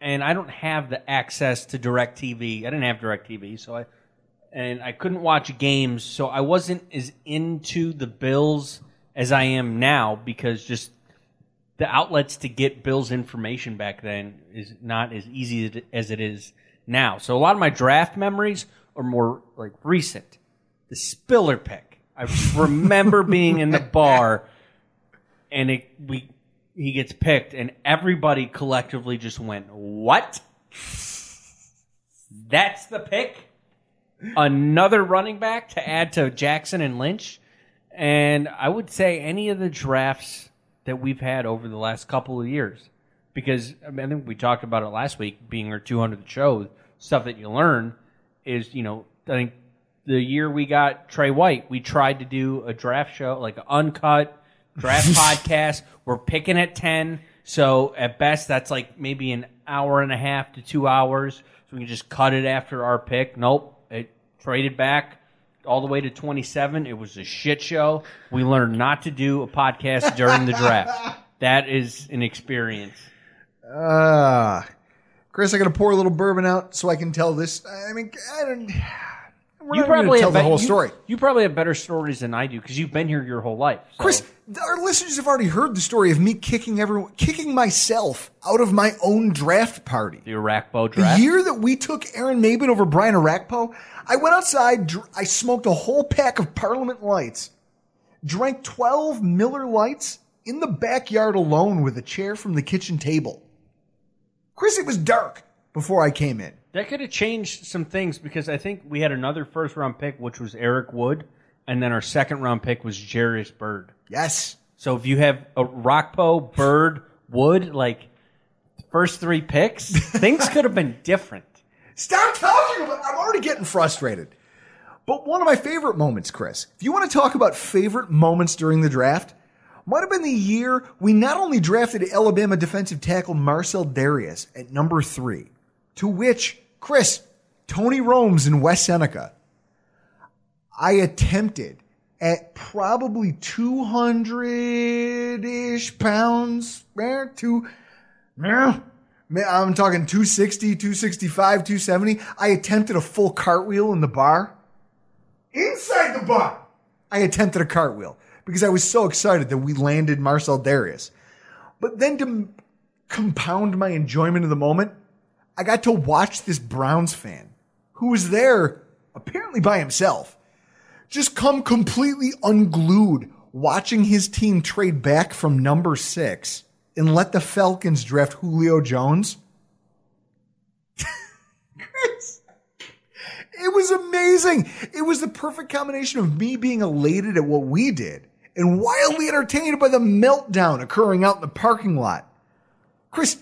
and I don't have the access to DirecTV. I didn't have DirecTV, so I and I couldn't watch games, so I wasn't as into the Bills as I am now because just the outlets to get Bills information back then is not as easy as it is now. So a lot of my draft memories are more like recent. The Spiller pick. I remember being in the bar and it, we he gets picked and everybody collectively just went, "What? That's the pick? Another running back to add to Jackson and Lynch?" And I would say any of the drafts that we've had over the last couple of years. Because I, mean, I think we talked about it last week, being our 200th show, stuff that you learn is, you know, I think the year we got Trey White, we tried to do a draft show, like uncut draft podcast. We're picking at 10. So at best, that's like maybe an hour and a half to two hours. So we can just cut it after our pick. Nope. It traded back all the way to 27. It was a shit show. We learned not to do a podcast during the draft. That is an experience. Uh, Chris, I got to pour a little bourbon out so I can tell this. I mean, I don't. You probably tell have the bet- whole you- story. You, probably have better stories than I do because you've been here your whole life. So. Chris, our listeners have already heard the story of me kicking everyone, kicking myself out of my own draft party. the Orakpo draft. The year that we took Aaron Maybin over Brian Orakpo, I went outside, I smoked a whole pack of Parliament Lights, drank 12 Miller Lights in the backyard alone with a chair from the kitchen table. Chris, it was dark before I came in. That could have changed some things because I think we had another first round pick, which was Eric Wood, and then our second round pick was Jairus Byrd. Yes. So if you have a Rockpo, Byrd, Wood, like first three picks, things could have been different. Stop talking about I'm already getting frustrated. But one of my favorite moments, Chris, if you want to talk about favorite moments during the draft, might have been the year we not only drafted Alabama defensive tackle Marcell Dareus at number three, to which, Chris, Tony Roma's in West Seneca, I attempted at probably 200 ish pounds, eh, two, I'm talking 260, 265, 270. I attempted a full cartwheel in the bar. Inside the bar. I attempted a cartwheel because I was so excited that we landed Marcell Dareus. But then to compound my enjoyment of the moment, I got to watch this Browns fan who was there apparently by himself just come completely unglued watching his team trade back from number six and let the Falcons draft Julio Jones. Chris, it was amazing. It was the perfect combination of me being elated at what we did and wildly entertained by the meltdown occurring out in the parking lot. Chris,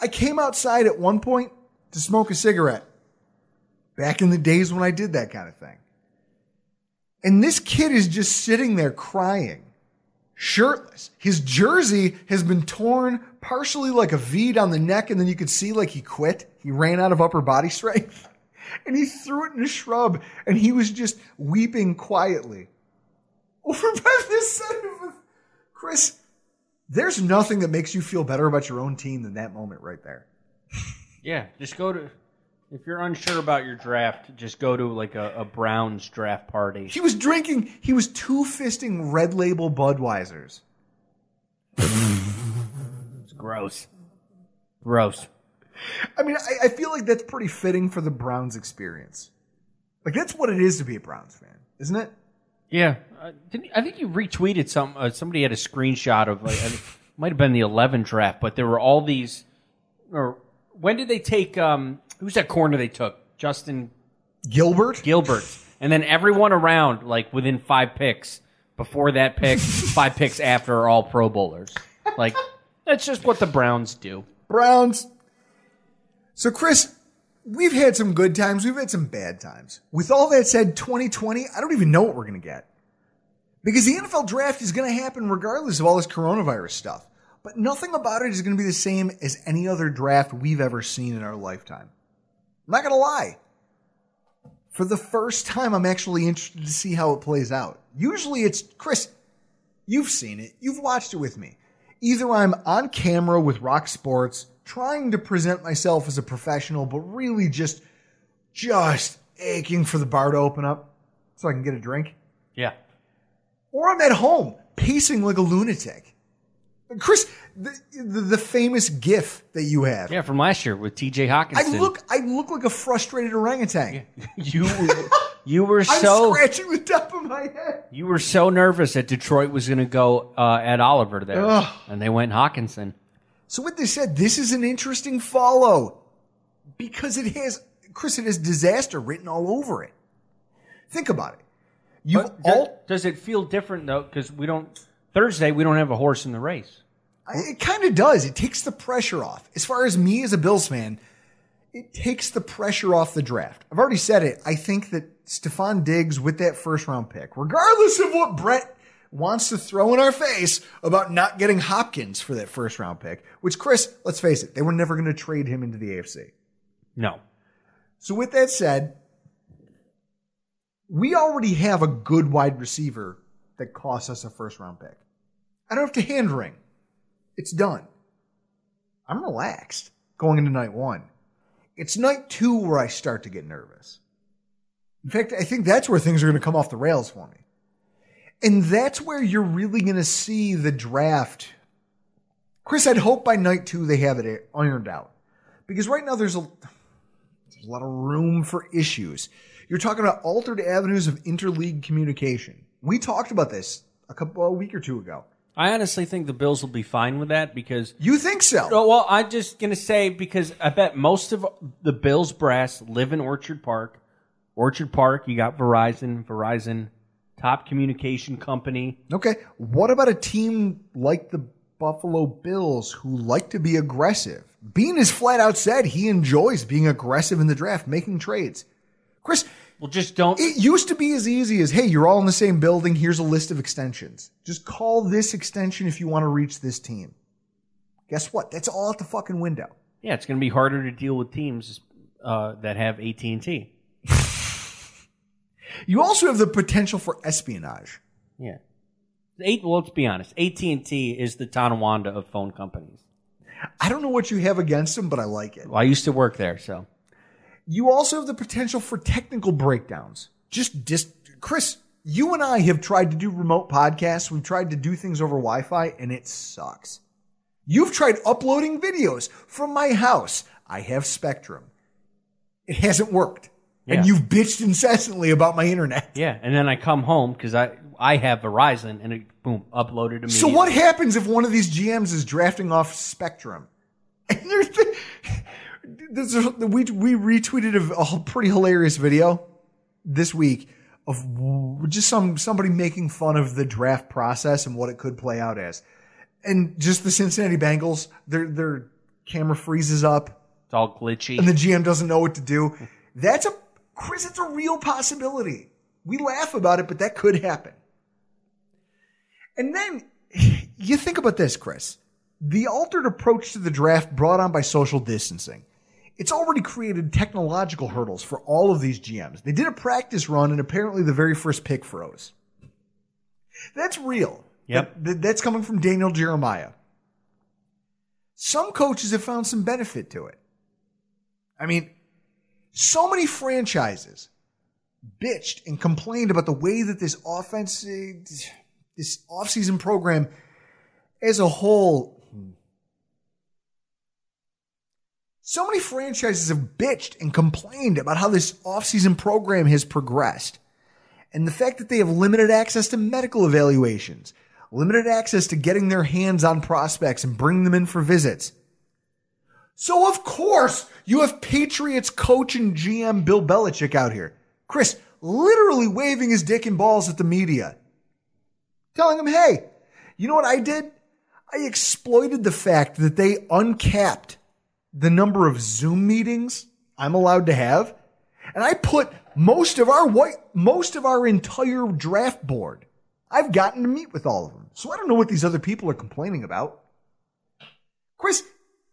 I came outside at one point to smoke a cigarette. Back in the days when I did that kind of thing. And this kid is just sitting there crying, shirtless. His jersey has been torn partially like a V down the neck, and then you could see like he quit. He ran out of upper body strength. And he threw it in a shrub, and he was just weeping quietly. Over by this side of Chris, there's nothing that makes you feel better about your own team than that moment right there. Yeah, just go to. If you're unsure about your draft, just go to like a, a Browns draft party. He was drinking, he was two fisting red label Budweisers. It's gross. Gross. I mean, I, I feel like that's pretty fitting for the Browns experience. Like that's what it is to be a Browns fan, isn't it? Yeah, uh, didn't, I think you retweeted some. Uh, somebody had a screenshot of like it might have been the 11 draft, but there were all these. Or when did they take? Um, who's that corner they took? Justin Gilbert. Gilbert, and then everyone around, like within five picks before that pick, five picks after, are all Pro Bowlers. Like that's just what the Browns do. Browns. So, Chris, we've had some good times, we've had some bad times. With all that said, 2020, I don't even know what we're going to get. Because the NFL draft is going to happen regardless of all this coronavirus stuff. But nothing about it is going to be the same as any other draft we've ever seen in our lifetime. I'm not going to lie. For the first time, I'm actually interested to see how it plays out. Usually it's, Chris, you've seen it. You've watched it with me. Either I'm on camera with ROC Sports trying to present myself as a professional, but really just, just aching for the bar to open up so I can get a drink. Yeah. Or I'm at home pacing like a lunatic. Chris, the, the, the famous GIF that you have. Yeah, from last year with T.J. Hockenson. I look, I look like a frustrated orangutan. you you were I'm so scratching the top of my head. you were so nervous that Detroit was going to go uh, Ed Oliver there, Ugh. and they went Hockenson. So with this said, this is an interesting follow because it has, Chris, it has disaster written all over it. Think about it. You But do- does it feel different though? Because we don't Thursday we don't have a horse in the race. It kind of does. It takes the pressure off. As far as me as a Bills fan, it takes the pressure off the draft. I've already said it. I think that Stefon Diggs with that first round pick, regardless of what Brett wants to throw in our face about not getting Hopkins for that first round pick, which Chris, let's face it, they were never going to trade him into the AFC. No. So with that said, we already have a good wide receiver that costs us a first round pick. I don't have to hand wring. It's done. I'm relaxed going into night one. It's night two where I start to get nervous. In fact, I think that's where things are going to come off the rails for me. And that's where you're really going to see the draft. Chris, I'd hope by night two they have it ironed out. Because right now there's a, there's a lot of room for issues. You're talking about altered avenues of interleague communication. We talked about this a couple a week or two ago. I honestly think the Bills will be fine with that because You think so? Oh, well, I'm just gonna say because I bet most of the Bills brass live in Orchard Park. Orchard Park, you got Verizon, Verizon, top communication company. Okay. What about a team like the Buffalo Bills who like to be aggressive? Beane has flat out said he enjoys being aggressive in the draft, making trades. Chris, Well, just don't. it used to be as easy as, hey, you're all in the same building. Here's a list of extensions. Just call this extension if you want to reach this team. Guess what? That's all out the fucking window. Yeah, it's gonna be harder to deal with teams uh, that have AT and T. You also have the potential for espionage. Yeah. Eight, well, let's be honest. AT and T is the Tonawanda of phone companies. I don't know what you have against them, but I like it. Well, I used to work there, so You also have the potential for technical breakdowns. Just dis- Chris, you and I have tried to do remote podcasts. We've tried to do things over Wi-Fi and it sucks. You've tried uploading videos from my house. I have Spectrum. It hasn't worked. Yeah. And you've bitched incessantly about my internet. yeah. And then I come home because I I have Verizon, and it boom uploaded immediately. So what happens if one of these GMs is drafting off Spectrum? And there's the, there's a, we we retweeted a, a pretty hilarious video this week of just some somebody making fun of the draft process and what it could play out as, and just the Cincinnati Bengals their their camera freezes up It's all glitchy. and the GM doesn't know what to do. That's a Chris. It's a real possibility. We laugh about it, but that could happen. And then you think about this, Chris. The altered approach to the draft brought on by social distancing. It's already created technological hurdles for all of these GMs. They did a practice run and apparently the very first pick froze. That's real. Yep. That- that's coming from Daniel Jeremiah. Some coaches have found some benefit to it. I mean, so many franchises bitched and complained about the way that this offense, this offseason program as a whole. So many franchises have bitched and complained about how this offseason program has progressed. And the fact that they have limited access to medical evaluations, limited access to getting their hands on prospects and bringing them in for visits. So of course you have Patriots coach and GM Bill Belichick out here. Chris literally waving his dick and balls at the media. Telling them, hey, you know what I did? I exploited the fact that they uncapped the number of Zoom meetings I'm allowed to have. And I put most of our white, most of our entire draft board. I've gotten to meet with all of them. So I don't know what these other people are complaining about. Chris,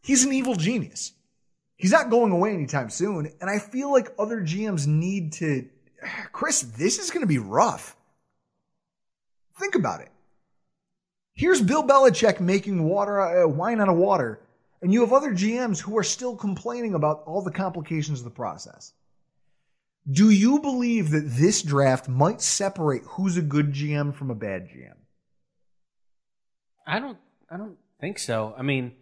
he's an evil genius. He's not going away anytime soon. And I feel like other GMs need to, Chris, this is going to be rough. Think about it. Here's Bill Belichick making water, uh, wine out of water, and you have other GMs who are still complaining about all the complications of the process. Do you believe that this draft might separate who's a good GM from a bad GM? I don't. I don't think so. I mean,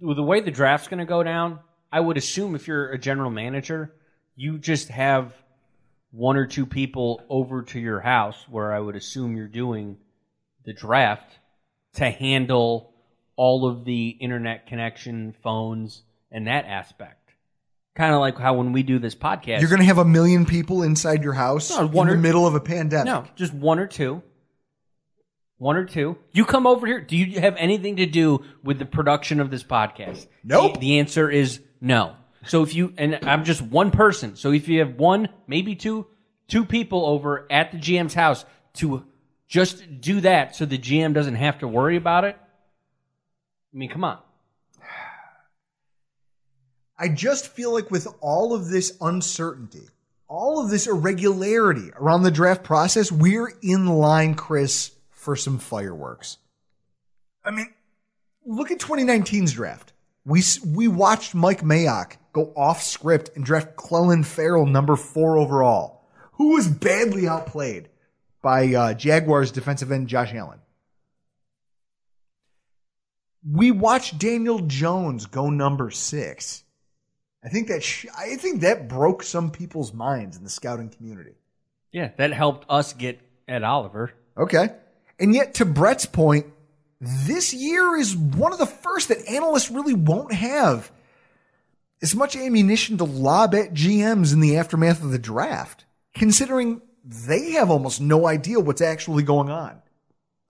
the way the draft's going to go down, I would assume if you're a general manager, you just have one or two people over to your house where I would assume you're doing the draft to handle all of the internet connection, phones, and that aspect. Kind of like how when we do this podcast, You're going to have a million people inside your house No, in the or- middle of a pandemic. No, just one or two. One or two. You come over here. Do you have anything to do with the production of this podcast? Nope. The, the answer is no. So if you and I'm just one person. So if you have one, maybe two, two people over at the GM's house to just do that, so the GM doesn't have to worry about it. I mean, come on. I just feel like with all of this uncertainty, all of this irregularity around the draft process, we're in line, Chris, for some fireworks. I mean, look at 2019's draft. We we watched Mike Mayock go off script and draft Clelin Ferrell number four overall, who was badly outplayed by uh, Jaguars defensive end Josh Allen. We watched Daniel Jones go number six. I think that sh- I think that broke some people's minds in the scouting community. Yeah, that helped us get Ed Oliver. Okay. And yet, to Brett's point, this year is one of the first that analysts really won't have as much ammunition to lob at GMs in the aftermath of the draft, considering they have almost no idea what's actually going on.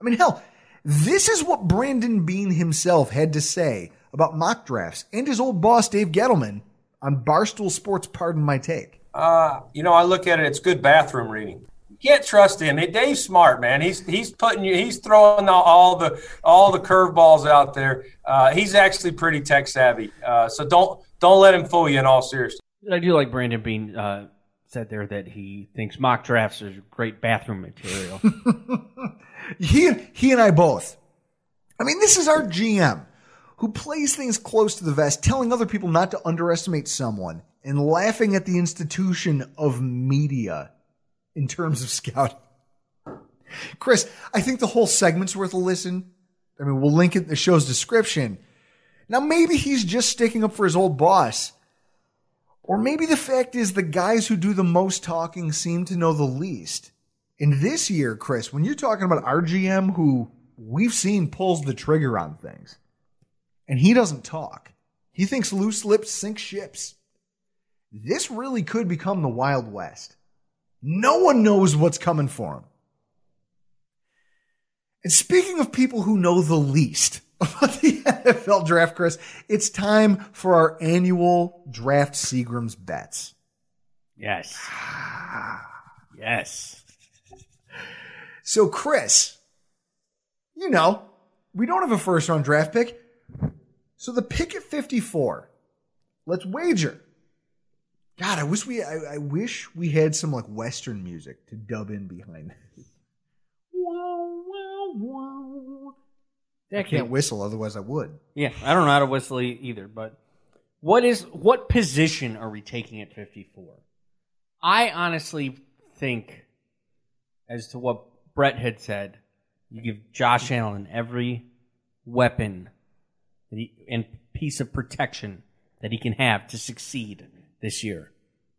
I mean, hell, this is what Brandon Beane himself had to say about mock drafts and his old boss, Dave Gettleman, on Barstool Sports Pardon My Take. Uh, you know, I look at it; it's good bathroom reading. You can't trust him. Dave's smart, man. He's he's putting you. He's throwing all, all the all the curveballs out there. Uh, he's actually pretty tech savvy. Uh, so don't don't let him fool you. In all seriousness. I do like Brandon Beane uh, said there that he thinks mock drafts are great bathroom material. he he and I both. I mean, this is our GM who plays things close to the vest, telling other people not to underestimate someone and laughing at the institution of media in terms of scouting. Chris, I think the whole segment's worth a listen. I mean, we'll link it in the show's description. Now, maybe he's just sticking up for his old boss. Or maybe the fact is the guys who do the most talking seem to know the least. And this year, Chris, when you're talking about RGM, who we've seen pulls the trigger on things, and he doesn't talk, he thinks loose lips sink ships. This really could become the Wild West. No one knows what's coming for him. And speaking of people who know the least about the NFL draft, Chris, it's time for our annual Draft Seagram's bets. yes. Ah. yes. So, Chris, you know, we don't have a first round draft pick. So the pick at 54, let's wager. God, I wish we, I, I wish we had some like Western music to dub in behind. This. I can't whistle, otherwise I would. Yeah, I don't know how to whistle either, but what is what position are we taking at 54? I honestly think as to what Brett had said, you give Josh Allen every weapon that he, and piece of protection that he can have to succeed this year.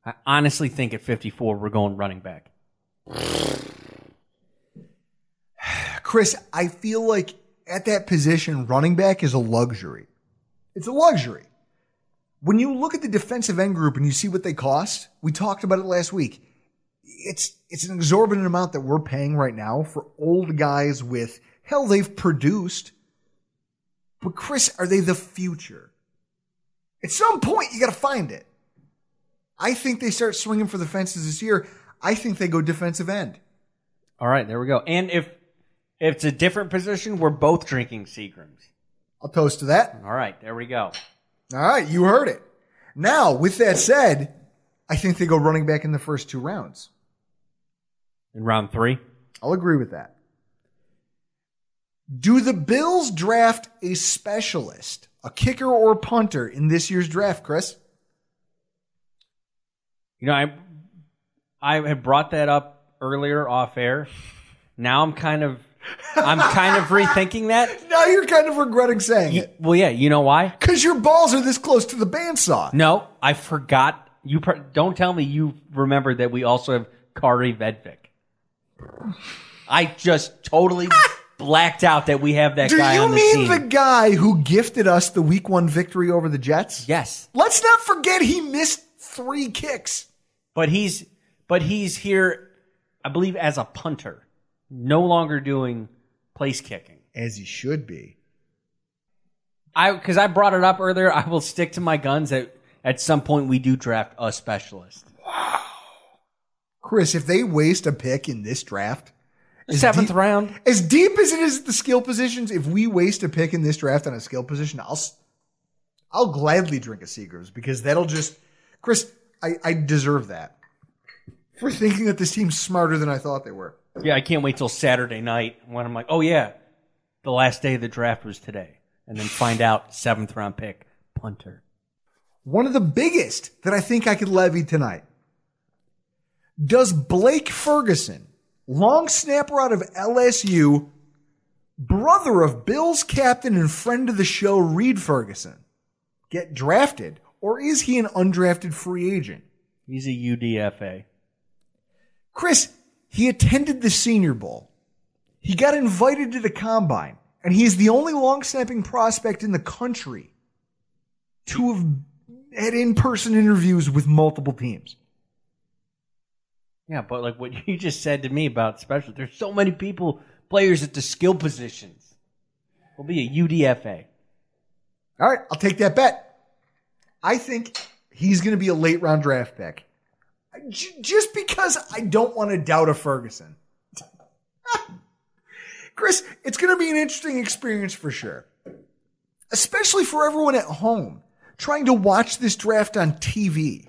I honestly think at 54 we're going running back. Chris, I feel like at that position, running back is a luxury. It's a luxury. When you look at the defensive end group and you see what they cost, we talked about it last week. It's it's an exorbitant amount that we're paying right now for old guys with hell they've produced. But Chris, are they the future? At some point you got to find it. I think they start swinging for the fences this year. I think they go defensive end. All right, there we go. And if if it's a different position, we're both drinking Seagrams. I'll toast to that. All right, there we go. All right, you heard it. Now, with that said, I think they go running back in the first two rounds. In round three, I'll agree with that. Do the Bills draft a specialist, a kicker or punter in this year's draft, Chris? You know, I I had brought that up earlier off air. Now I'm kind of I'm kind of rethinking that. Now you're kind of regretting saying it. well, yeah, you know why? Because your balls are this close to the bandsaw. No, I forgot. You pr- don't tell me you remember that we also have Kaare Vedvik. I just totally blacked out that we have that Do guy you on the side. Do you mean team. the guy who gifted us the week one victory over the Jets? yes, Let's not forget he missed three kicks. But he's but he's here, I believe, as a punter, no longer doing place kicking. As he should be. I because I brought it up earlier. I will stick to my guns that at some point we do draft a specialist. Wow, Chris, if they waste a pick in this draft, as Seventh deep- round. as deep as it is at the skill positions, if we waste a pick in this draft on a skill position, I'll s- I'll gladly drink a Seagrams because that'll just Chris, I, I deserve that for thinking that this team's smarter than I thought they were. Yeah, I can't wait till Saturday night when I'm like, oh yeah, the last day of the draft was today, and then find out seventh round pick punter. One of the biggest that I think I could levy tonight. Does Blake Ferguson, long snapper out of LSU, brother of Bills captain and friend of the show Reid Ferguson, get drafted, or is he an undrafted free agent? He's a UDFA. Chris, he attended the Senior Bowl. He got invited to the combine, and he is the only long snapping prospect in the country to have had in person interviews with multiple teams. Yeah, but like what you just said to me about special, there's so many people, players at the skill positions. Will be a UDFA. All right, I'll take that bet. I think he's going to be a late round draft pick. J- just because I don't want to doubt a Ferguson. Chris, it's going to be an interesting experience for sure. Especially for everyone at home trying to watch this draft on TV.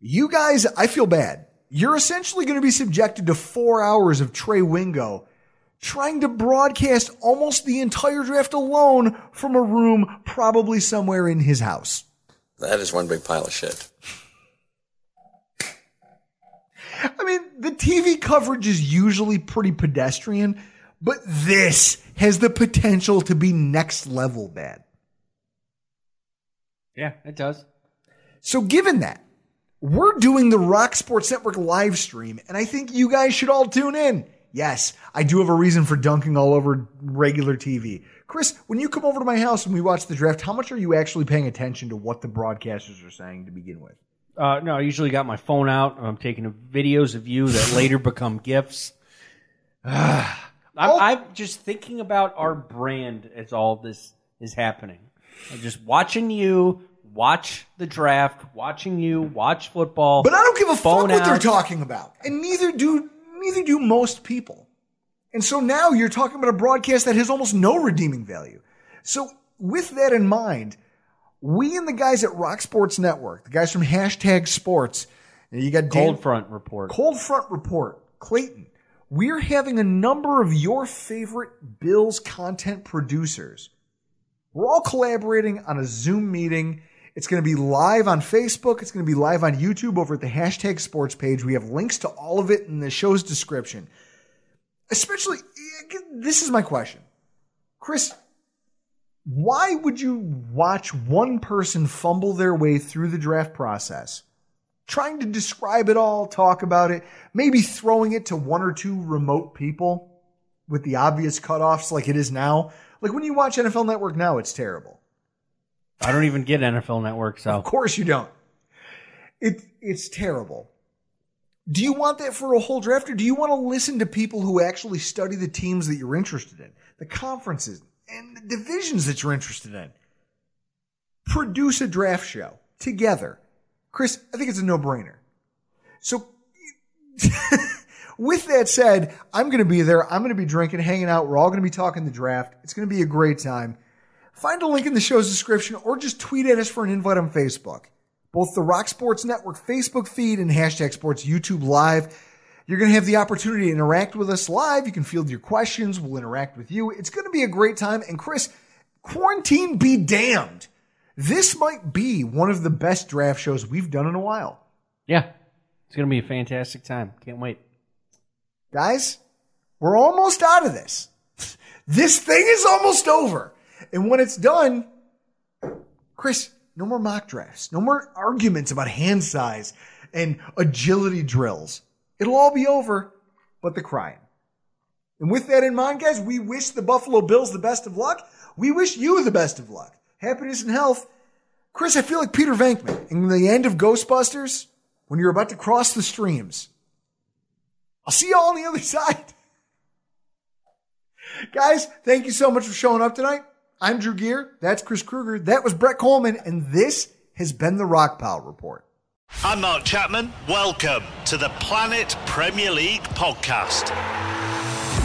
You guys, I feel bad. You're essentially going to be subjected to four hours of Trey Wingo trying to broadcast almost the entire draft alone from a room probably somewhere in his house. That is one big pile of shit. I mean, the TV coverage is usually pretty pedestrian, but this has the potential to be next level bad. Yeah, it does. So, given that, we're doing the ROC Sports Network live stream, and I think you guys should all tune in. Yes, I do have a reason for dunking all over regular TV. Chris, when you come over to my house and we watch the draft, how much are you actually paying attention to what the broadcasters are saying to begin with? Uh, no, I usually got my phone out. I'm taking videos of you that later become gifs. I'm, I'm just thinking about our brand as all this is happening. I'm just watching you watch the draft, watching you watch football. But I don't give a fuck phone what they're talking about, and neither do neither do most people. And so now you're talking about a broadcast that has almost no redeeming value. So with that in mind, we and the guys at ROC Sports Network, the guys from Hashtag Sports, you got Dan- Cold front report. Cold Front Report, Clayton. We're having a number of your favorite Bills content producers. We're all collaborating on a Zoom meeting. It's going to be live on Facebook. It's going to be live on YouTube over at the hashtag sports page. We have links to all of it in the show's description. Especially, this is my question. Chris, why would you watch one person fumble their way through the draft process, trying to describe it all, talk about it, maybe throwing it to one or two remote people with the obvious cutoffs like it is now? Like when you watch NFL Network now, it's terrible. I don't even get NFL Network, so Of course you don't. It it's terrible. Do you want that for a whole draft, or do you want to listen to people who actually study the teams that you're interested in, the conferences and the divisions that you're interested in? Produce a draft show together. Chris, I think it's a no brainer. So, with that said, I'm going to be there. I'm going to be drinking, hanging out. We're all going to be talking the draft. It's going to be a great time. Find a link in the show's description or just tweet at us for an invite on Facebook. Both the ROC Sports Network Facebook feed and hashtag sports YouTube live. You're going to have the opportunity to interact with us live. You can field your questions. We'll interact with you. It's going to be a great time. And Chris, quarantine be damned. This might be one of the best draft shows we've done in a while. Yeah. It's going to be a fantastic time. Can't wait. Guys, we're almost out of this. This thing is almost over. And when it's done, Chris, no more mock drafts, no more arguments about hand size and agility drills. It'll all be over, but the crying. And with that in mind, guys, we wish the Buffalo Bills the best of luck. We wish you the best of luck, happiness, and health. Chris, I feel like Peter Venkman in the end of Ghostbusters when you're about to cross the streams. I'll see you all on the other side. Guys, thank you so much for showing up tonight. I'm Drew Gear. That's Chris Krueger. That was Brett Kollmann. And this has been the Rockpile Report. I'm Mark Chapman. Welcome to the Planet Premier League podcast.